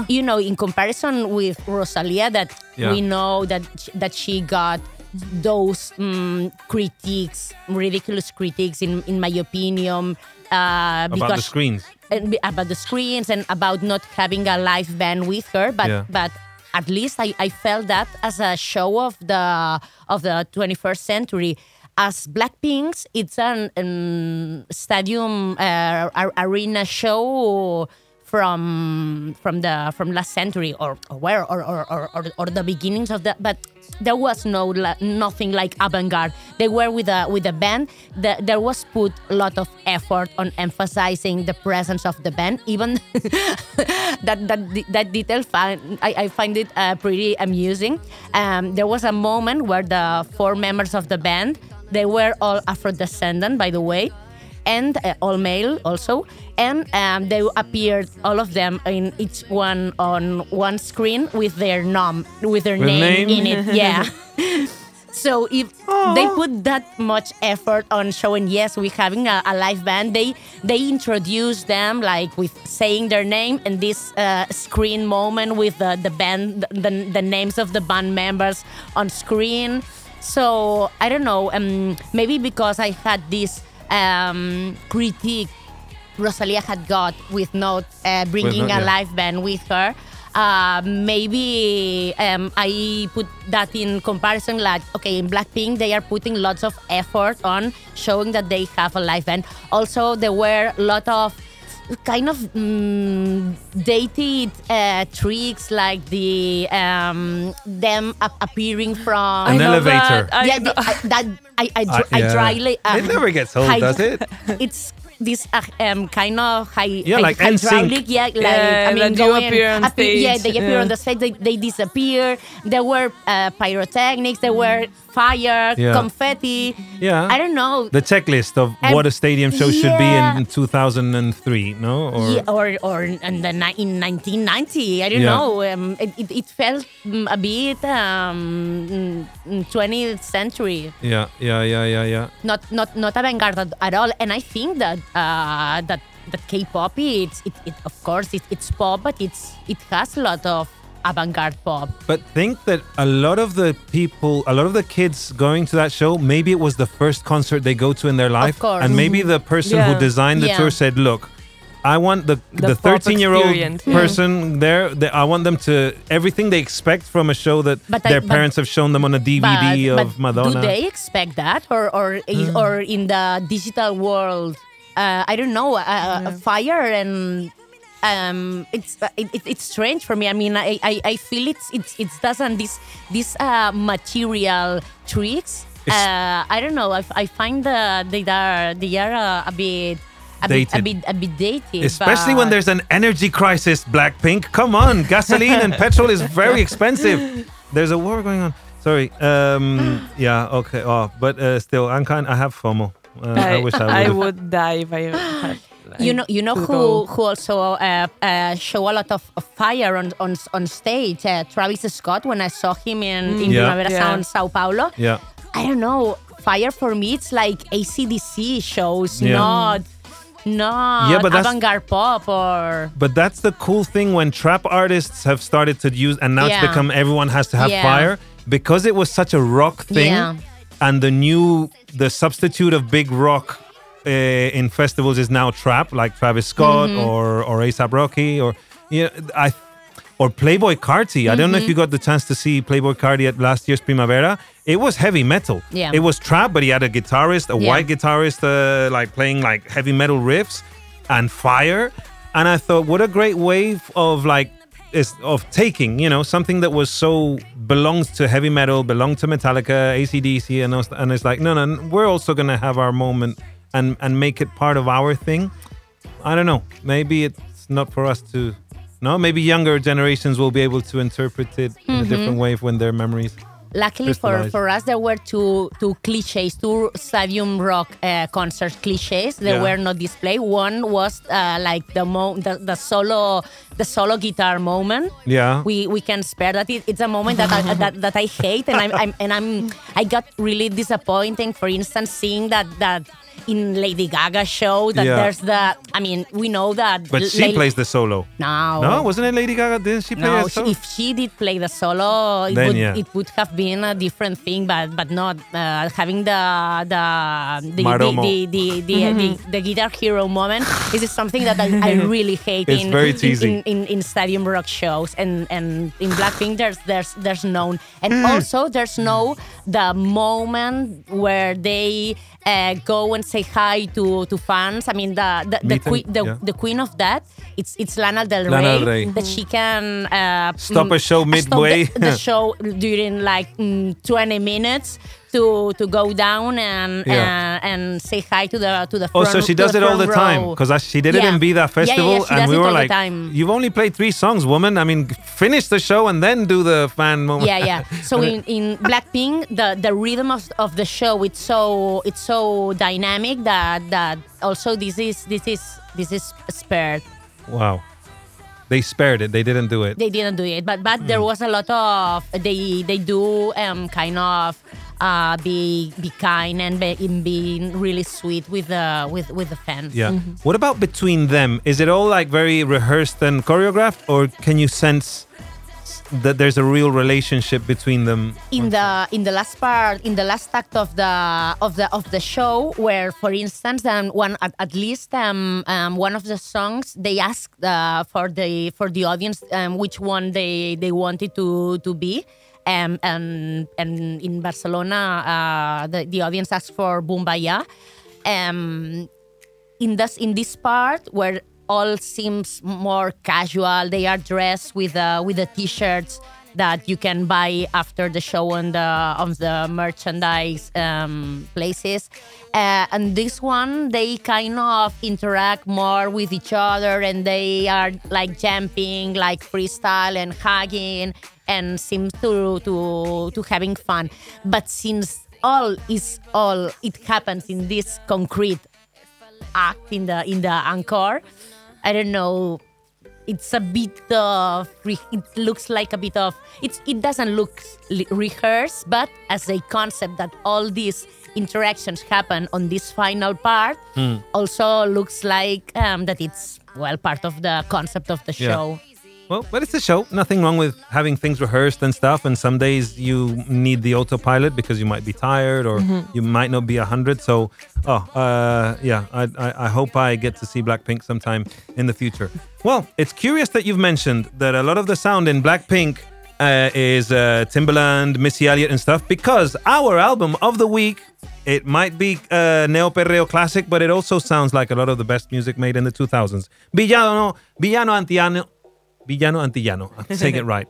Speaker 4: you know in comparison with Rosalia that
Speaker 1: Yeah.
Speaker 4: we know that that she got those um, critiques, ridiculous critiques, in in my opinion, uh,
Speaker 1: About
Speaker 4: because
Speaker 1: the screens.
Speaker 4: and about the screens and about not having a live band with her but
Speaker 1: Yeah.
Speaker 4: but at least I, I felt that as a show of the of the 21st century as blackpink's it's an um, stadium uh, arena show from from the from last century or, or where or or, or, or or the beginnings of that but there was no nothing like avant-garde. They were with a with a band the, there was put a lot of effort on emphasizing the presence of the band. Even that that that detail find, I, I find it uh, pretty amusing. Um, there was a moment where the four members of the band they were all afro-descendant by the way and uh, all male also and um, they appeared all of them in each one on one screen with their nom with their
Speaker 1: With
Speaker 4: name,
Speaker 1: name?
Speaker 4: in it yeah. So if they put that much effort on showing yes we're having a, a live band they they introduce them like with saying their name and this uh, screen moment with the, the band the, the names of the band members on screen. So i don't know um, maybe because i had this um, critique rosalia had got with not uh, bringing
Speaker 1: not-
Speaker 4: a
Speaker 1: yeah.
Speaker 4: live band with her uh, maybe um, I put that in comparison. Like, okay, in Blackpink, they are putting lots of effort on showing that they have a live band. Also, there were a lot of kind of mm, dated uh, tricks, like the um, them ap- appearing from.
Speaker 1: An
Speaker 2: I
Speaker 1: elevator.
Speaker 2: that. I
Speaker 4: yeah, the, I, that I I,
Speaker 1: Uh,
Speaker 4: dr- I
Speaker 1: yeah.
Speaker 4: dryly.
Speaker 1: It never gets old,
Speaker 4: hy-
Speaker 1: does it?
Speaker 4: It's this uh, um kind of high,
Speaker 1: Yeah,
Speaker 4: hy-
Speaker 1: like NSYNC.
Speaker 4: hydraulic, yeah, like
Speaker 2: Yeah,
Speaker 4: I mean,
Speaker 2: that you
Speaker 4: going-
Speaker 2: appear on
Speaker 4: appear- Yeah, they appear
Speaker 2: yeah.
Speaker 4: on the stage. They, they disappear. There were uh, pyrotechnics. There were fire,
Speaker 1: Yeah.
Speaker 4: confetti.
Speaker 1: Yeah.
Speaker 4: I don't know.
Speaker 1: The checklist of
Speaker 4: Um,
Speaker 1: what a stadium show should be
Speaker 4: yeah.
Speaker 1: in 2003, no? Or
Speaker 4: Yeah, or or in the in 1990, I don't
Speaker 1: Yeah.
Speaker 4: know. Um, it, it, it felt mm, a bit um, mm, 20th century.
Speaker 1: yeah, yeah, yeah, yeah, yeah.
Speaker 4: not not not avant-garde at, at all. And I think that uh, that that K-pop, it's it, it of course it, it's pop, but it's it has a lot of avant-garde pop.
Speaker 1: But think that a lot of the people, a lot of the kids going to that show, maybe it was the first concert they go to in their life,
Speaker 4: course.
Speaker 1: and maybe the person who designed the
Speaker 4: Yeah.
Speaker 1: tour said, "Look." I want the
Speaker 2: The
Speaker 1: the 13 year old
Speaker 2: experience.
Speaker 1: person there. They, I want them to everything they expect from a show that
Speaker 4: But I-
Speaker 1: their
Speaker 4: but-
Speaker 1: parents have shown them on a DVD
Speaker 4: but,
Speaker 1: of
Speaker 4: but
Speaker 1: Madonna.
Speaker 4: do they expect that, or or i- or in the digital world? Uh, I don't know. Uh, Fire and um, it's uh, it, it- it's strange for me. I mean, I, I, I feel it's it's it doesn't this this uh, material tricks. Uh, I don't know. I, I find that they are they are uh, a bit. A bit, a bit, a bit dated.
Speaker 1: Especially when there's an energy crisis, Blackpink. Come on, gasoline and petrol is very expensive. There's a war going on. Sorry. Um, yeah. Okay. Oh, but uh, still, I'm kind. I have FOMO. Uh, I, wish I
Speaker 2: I
Speaker 1: would.
Speaker 2: would die if I had.
Speaker 4: you know you know who
Speaker 2: go.
Speaker 4: who also uh, uh, show a lot of, of fire on on, on stage uh, Travis Scott when I saw him in, in
Speaker 1: Yeah.
Speaker 4: Primavera
Speaker 2: Yeah.
Speaker 4: Sound Sao Paulo
Speaker 1: Yeah.
Speaker 4: I don't know fire for me it's like ACDC shows
Speaker 1: Yeah.
Speaker 4: not not
Speaker 1: Yeah, but that's-
Speaker 4: avant-garde pop or
Speaker 1: But that's the cool thing when trap artists have started to use, and now it's become everyone has to have
Speaker 4: Yeah.
Speaker 1: fire because it was such a rock thing,
Speaker 4: Yeah.
Speaker 1: And the new the substitute of big rock uh, in festivals is now trap, like Travis Scott
Speaker 4: Mm-hmm.
Speaker 1: or or ASAP Rocky or you know, I or Playboi Carti. I don't know if
Speaker 4: Mm-hmm.
Speaker 1: you got the chance to see Playboi Carti at last year's Primavera. It was heavy metal.
Speaker 4: Yeah.
Speaker 1: It was trap, but he had a guitarist, a
Speaker 4: Yeah.
Speaker 1: white guitarist, uh, like playing like heavy metal riffs and fire. And I thought, what a great wave of like is of taking, you know, something that was so belongs to heavy metal, belonged to Metallica, ACDC, and those, and it's like, no, no, we're also gonna have our moment and and make it part of our thing. I don't know. Maybe it's not for us to. No, maybe younger generations will be able to interpret it in a mm-hmm. different way when their memories.
Speaker 4: Luckily for, for us there were two two cliches two stadium rock uh, concert cliches that
Speaker 1: Yeah.
Speaker 4: were not displayed one was uh, like the, mo- the the solo the solo guitar moment
Speaker 1: Yeah.
Speaker 4: we we can spare that it, it's a moment that I, that, that I hate and I'm, I'm and I'm I got really disappointing for instance seeing that that in Lady Gaga show that
Speaker 1: Yeah.
Speaker 4: there's the. I mean, we know that.
Speaker 1: But she
Speaker 4: Lady-
Speaker 1: plays the solo.
Speaker 4: No.
Speaker 1: No, wasn't it Lady Gaga? Didn't she play
Speaker 4: No,
Speaker 1: a
Speaker 4: she,
Speaker 1: solo?
Speaker 4: if she did play the solo, it
Speaker 1: Then,
Speaker 4: would
Speaker 1: yeah.
Speaker 4: it would have been a different thing, but but not uh, having the the the
Speaker 1: Maromo.
Speaker 4: the, the, the, the, the, the guitar hero moment. This is something that I, I really hate
Speaker 1: It's
Speaker 4: in,
Speaker 1: very
Speaker 4: in,
Speaker 1: cheesy.
Speaker 4: in, in in stadium rock shows and and in Blackpink there's there's there's no and
Speaker 1: Hmm.
Speaker 4: also there's no the moment where they uh, go and say hi to to fans. I mean the the, the, queen the,
Speaker 1: yeah.
Speaker 4: the queen of that it's it's Lana Del Rey,
Speaker 1: Del Rey.
Speaker 4: that she can uh,
Speaker 1: Stop a
Speaker 4: mm,
Speaker 1: show
Speaker 4: stop
Speaker 1: midway.
Speaker 4: the, the show during like mm, 20 minutes to to go down and
Speaker 1: Yeah.
Speaker 4: uh, and say hi to the to the Front, Oh,
Speaker 1: so she does it all the
Speaker 4: front
Speaker 1: time because she did it in Vida
Speaker 4: Yeah, yeah,
Speaker 1: Festival,
Speaker 4: yeah,
Speaker 1: and we were like. "You've only played three songs, woman. I mean, finish the show and then do the fan moment."
Speaker 4: yeah yeah so in, in blackpink the the rhythm of, of the show it's so it's so dynamic that that also this is this is this is spared
Speaker 1: wow, they spared it. They didn't do it.
Speaker 4: they didn't do it but but
Speaker 1: Hmm.
Speaker 4: there was a lot of they they do um kind of uh be be kind and be, in being really sweet with the with with the fans
Speaker 1: Yeah. What about between them? Is it all like very rehearsed and choreographed, or can you sense that there's a real relationship between them?
Speaker 4: in the in the last part in the last act of the of the of the show where for instance um, one at, at least um, um, one of the songs they asked uh, for the for the audience um, which one they they wanted to to be um, and and in Barcelona uh, the, the audience asked for Boombayah. Um, in this in this part where all seems more casual they are dressed with uh, with the t-shirts that you can buy after the show on the on the merchandise um, places. Uh, and this one they kind of interact more with each other and they are like jumping like freestyle and hugging and seems to to to having fun but since all is all it happens in this concrete act in the in the encore. I don't know. It's a bit of it looks like a bit of it's it doesn't look rehearsed, but as a concept that all these interactions happen on this final part, also looks like um, that it's well part of the concept of the
Speaker 1: Yeah. Well, but it's a show. Nothing wrong with having things rehearsed and stuff. And some days you need the autopilot because you might be tired or you might not be a hundred. So, oh, uh, yeah, I, I, I hope I get to see Blackpink sometime in the future. Well, it's curious that you've mentioned that a lot of the sound in Blackpink uh, is uh, Timbaland, Missy Elliott, and stuff because our album of the week. It might be uh, neo perreo classic, but it also sounds like a lot of the best music made in the 2000s. Villano, Villano Antiano, Villano Antillano. I'm saying it right.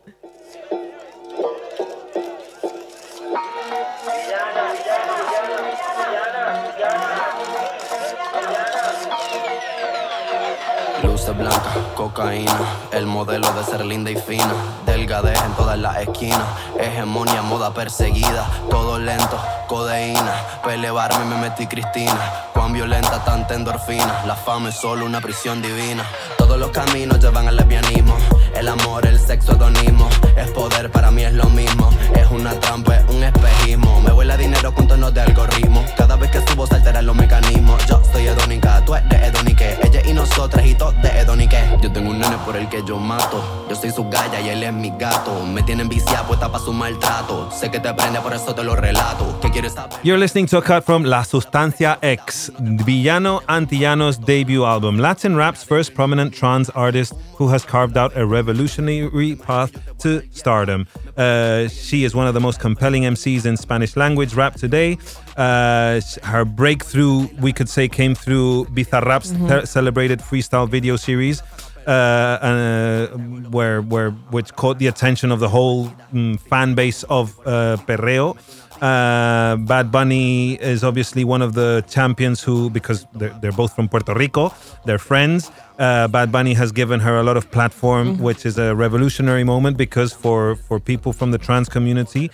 Speaker 5: Luces blancas, cocaína, el modelo de ser linda y fina, delgadez en todas las esquinas, hegemonía, moda perseguida, todo lento, codeína, pa' elevarme me metí Cristina, cuán violenta tanta endorfina, la fama es solo una prisión divina, todos los caminos llevan al lesbianismo, el amor, el sexo, hedonismo, es poder, para mí es lo mismo, es una trampa, es un espejismo, me vuela dinero con tonos de algoritmo, cada vez que subo se alteran los mecanismos, yo soy hedónica, tú eres hedonique, ella y nosotras y todos de hedonique, yo tengo un nene por el que yo mato, yo soy su galla y él es mi gato, me tienen viciada puesta para su maltrato, sé que te prende por eso te lo relato, ¿qué quieres saber?
Speaker 1: You're listening to a cut from La Sustancia X, Villano Antillano's debut album, Latin rap's first prominent trans artist who has carved out a revolutionary path to stardom. Uh, she is one of the most compelling MCs in Spanish language rap today. Uh, her breakthrough, we could say, came through Bizarrap's te- celebrated freestyle video series. Uh, uh, where where which caught the attention of the whole mm, fan base of uh, Perreo. Uh, Bad Bunny is obviously one of the champions who, because they're, they're both from Puerto Rico, they're friends. Uh, Bad Bunny has given her a lot of platform, which is a revolutionary moment because for for people from the trans community,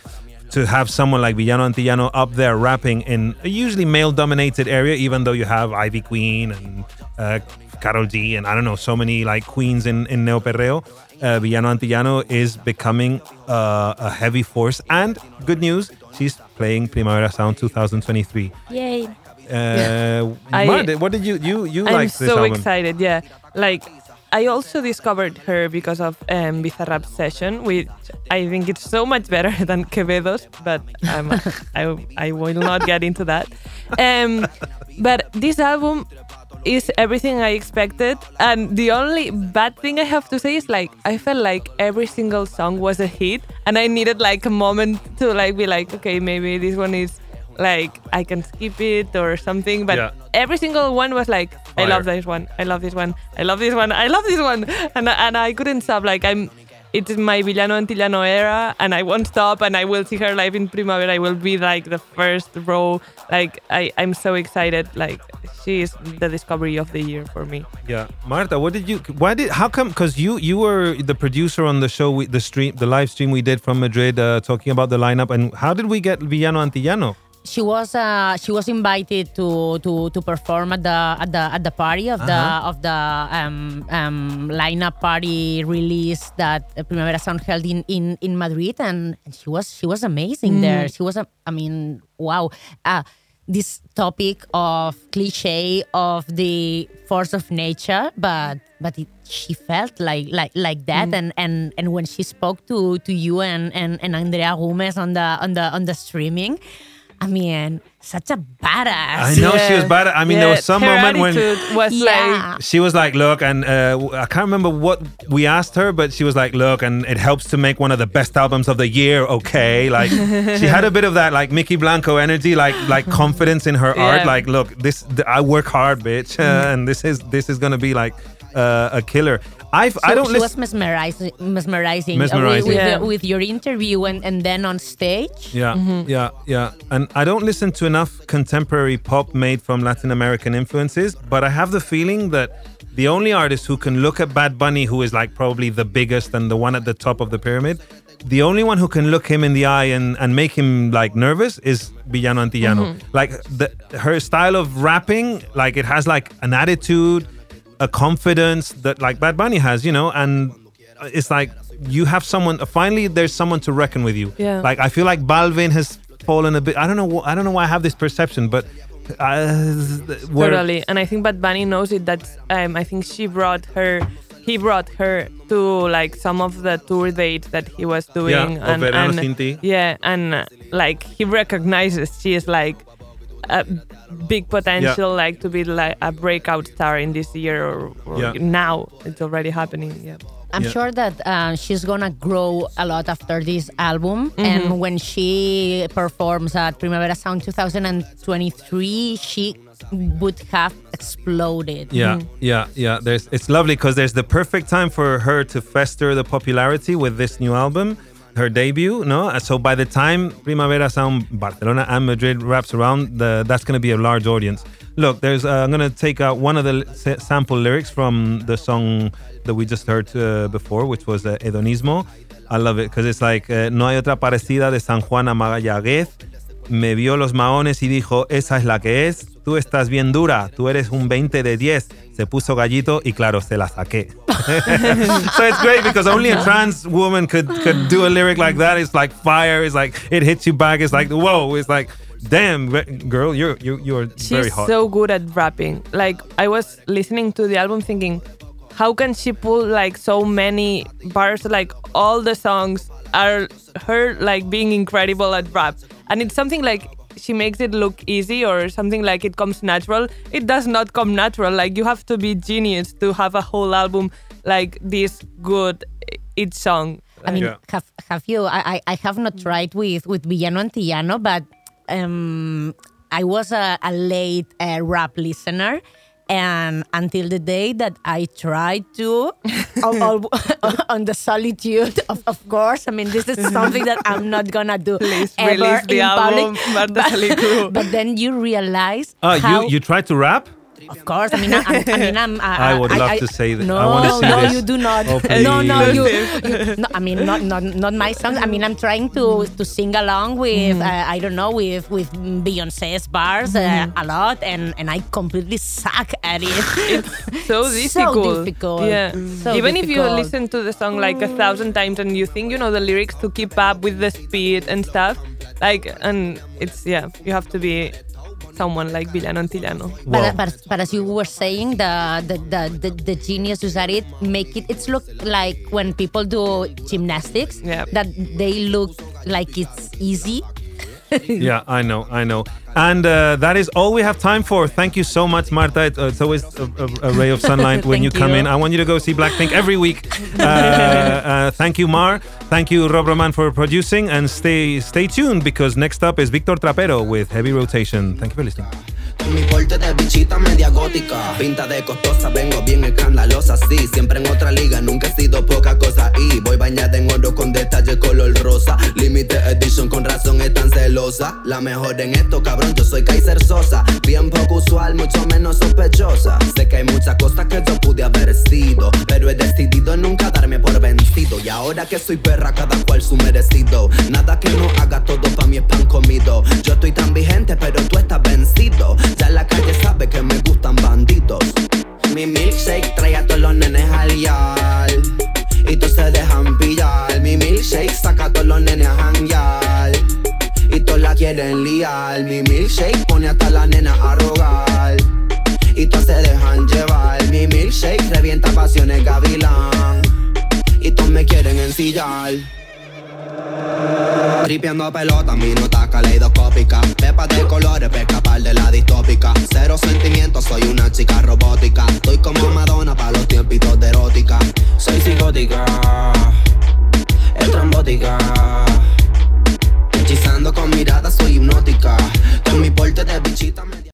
Speaker 1: to have someone like Villano Antillano up there rapping in a usually male-dominated area, even though you have Ivy Queen and uh, Karol G and I don't know so many like queens in in Neo Perreo. Uh, Villano Antillano is becoming uh, a heavy force, and good news, she's playing Primavera Sound 2023.
Speaker 4: Yay.
Speaker 1: Uh,
Speaker 2: I-
Speaker 1: Marta, what did you you you like?
Speaker 2: I'm
Speaker 1: like this
Speaker 2: so
Speaker 1: album?
Speaker 2: excited. Yeah, like I also discovered her because of um, Bizarrap session, which I think it's so much better than Quevedo's, but um, I I will not get into that. Um, but this album is everything I expected, and the only bad thing I have to say is like I felt like every single song was a hit, and I needed like a moment to like be like, okay, maybe this one is like I can skip it or something, but
Speaker 1: Yeah.
Speaker 2: every single one was like, I love this one, I love this one, I love this one, I love this one, and and I couldn't stop. Like I'm, it's my Villano Antillano era, and I won't stop. And I will see her live in Primavera. I will be like the first row. Like I, I'm so excited. Like she is the discovery of the year for me.
Speaker 1: Yeah, Marta, what did you? Why did? How come? Because you you were the producer on the show, we, the stream, the live stream we did from Madrid, uh, talking about the lineup. And how did we get Villano Antillano?
Speaker 4: She was uh, she was invited to, to to perform at the at the at the party of the
Speaker 1: Uh-huh.
Speaker 4: of the um, um, lineup party release that Primavera Sound held in, in, in Madrid, and, and she was she was amazing there. She was a, I mean, wow. Uh, this topic of cliche of the force of nature, but but it, she felt like like like that, and, and and when she spoke to to you and and, and Andrea Gomez on the on the on the streaming, I mean, such a badass.
Speaker 1: I know she was bad. I mean, there was some
Speaker 2: her
Speaker 1: moment when
Speaker 2: was
Speaker 4: Yeah.
Speaker 2: like
Speaker 1: she was like, "Look," and uh, I can't remember what we asked her, but she was like, "Look," and it helps to make one of the best albums of the year. Okay, like she had a bit of that like Mykki Blanco energy, like like confidence in her art. Like, look, this th- I work hard, bitch, uh, and this is this is gonna be like uh, a killer. I I
Speaker 4: So
Speaker 1: don't
Speaker 4: she
Speaker 1: listen.
Speaker 4: was mesmerizing, mesmerizing,
Speaker 1: Mesmerizing.
Speaker 4: with, with,
Speaker 2: Yeah.
Speaker 4: the- with your interview and, and then on stage.
Speaker 1: Yeah, yeah, yeah. And I don't listen to enough contemporary pop made from Latin American influences, but I have the feeling that the only artist who can look at Bad Bunny, who is like probably the biggest and the one at the top of the pyramid, the only one who can look him in the eye and, and make him like nervous is Villano Antillano. Like the, her style of rapping, like it has like an attitude, a confidence that like Bad Bunny has, you know, and it's like you have someone. Finally, there's someone to reckon with you.
Speaker 2: Yeah.
Speaker 1: Like I feel like Balvin has fallen a bit. I don't know. I don't know why I have this perception, but uh,
Speaker 2: Totally, and I think Bad Bunny knows it. That um, I think she brought her, he brought her to like some of the tour dates that he was doing,
Speaker 1: Verano Sin Ti.
Speaker 2: yeah, and like he recognizes she is like a big potential, like to be like a breakout star in this year or, or
Speaker 1: Yeah.
Speaker 2: now. It's already happening. Yeah.
Speaker 4: I'm
Speaker 1: Yeah.
Speaker 4: sure that uh, she's gonna grow a lot after this album, and when she performs at Primavera Sound 2023, she would have exploded.
Speaker 1: Yeah, yeah, yeah. There's it's lovely because there's the perfect time for her to fester the popularity with this new album, her debut. No, so by the time Primavera Sound Barcelona and Madrid wraps around, the that's going to be a large audience. Look, there's uh, I'm going to take out one of the sample lyrics from the song that we just heard uh, before, which was uh, Hedonismo. I love it because it's like uh, no hay otra parecida de San Juan a Mayagüez. Me vio los maones y dijo, esa es la que es. Tú estás bien dura, tú eres un 20 de 10. Se puso gallito y claro, se la saqué. so it's great because only a trans woman could, could do a lyric like that. It's like fire. It's like it hits you back. It's like, whoa. It's like, damn, girl, you're, you're, you're very
Speaker 2: She's
Speaker 1: hot.
Speaker 2: so good at rapping. Like I was listening to the album thinking, how can she pull like so many bars? Like all the songs are her like being incredible at rap, and it's something like she makes it look easy or something like it comes natural. It does not come natural. Like you have to be genius to have a whole album like this good each song.
Speaker 4: I mean,
Speaker 1: Yeah.
Speaker 4: have have you? I, I I have not tried with with Villano Antillano, but um, I was a, a late uh, rap listener. And until the day that I tried to, on, on- on the solitude, of, of course. I mean, this is something that I'm not gonna do
Speaker 2: Please
Speaker 4: ever
Speaker 2: release the
Speaker 4: in
Speaker 2: album,
Speaker 4: public.
Speaker 2: Marta Salicru.
Speaker 4: But then you realize
Speaker 1: Uh,
Speaker 4: how,
Speaker 1: you, you tried to rap?
Speaker 4: Of course. I mean, I, I mean, I'm,
Speaker 1: I would love to say that.
Speaker 4: No,
Speaker 1: I wanna see
Speaker 4: no,
Speaker 1: this.
Speaker 4: you do not.
Speaker 1: Oh,
Speaker 4: no, no, you, you- no. I mean, not, not, not my songs. I mean, I'm trying to to sing along with,
Speaker 1: Mm.
Speaker 4: uh, I don't know, with with Beyonce's bars uh, a lot, and and I completely suck at it.
Speaker 2: It's so difficult.
Speaker 4: So
Speaker 2: difficult.
Speaker 4: difficult.
Speaker 2: Yeah.
Speaker 4: So
Speaker 2: Even if you listen to the song like a thousand times and you think you know the lyrics to keep up with the speed and stuff, like, and it's yeah, you have to be someone like Villano Antillano.
Speaker 1: Well-
Speaker 4: But, but, but as you were saying, the the, the, the the genius who said it make it it's look like when people do gymnastics
Speaker 2: Yeah.
Speaker 4: that they look like it's easy.
Speaker 1: yeah, I know, I know. And uh, that is all we have time for. Thank you so much, Marta. It- uh, It's always a, a, a ray of sunlight when you come
Speaker 4: you.
Speaker 1: in. I want you to go see Blackpink every week. Uh, uh, thank you, Mar. Thank you, Rob Roman, for producing. And stay stay tuned because next up is Victor Trapero with Heavy Rotation. Thank you for listening.
Speaker 5: Mi porte de bichita media gótica. Pinta de costosa, vengo bien escandalosa Sí, siempre en otra liga, nunca he sido poca cosa. Y voy bañada en oro con detalle color rosa. Limited edition, con razón es tan celosa. La mejor en esto, cabrón, yo soy Kaiser Sosa. Bien poco usual, mucho menos sospechosa. Sé que hay muchas cosas que yo pude haber sido Pero he decidido nunca darme por vencido. Y ahora que soy perra, cada cual su merecido. Nada que no haga todo pa' mi pan comido. Yo estoy tan vigente, pero tú estás vencido Ya la calle sabe que me gustan bandidos Mi milkshake trae a todos los nenes al yal. Y todos se dejan pillar. Mi milkshake saca a todos los nenes a janguear. Y todos la quieren liar. Mi milkshake pone hasta la nena a rogar. Y todos se dejan llevar. Mi milkshake revienta pasiones gavilán. Y todos me quieren ensillar Tripeando pelota, mi nota caleidoscópica. Pepas de colores para escapar de la distópica. Cero sentimientos, soy una chica robótica. Estoy como Madonna para los tiempitos de erótica. Soy psicótica Estrambótica Hechizando con mirada, soy hipnótica. Con mi porte de bichita media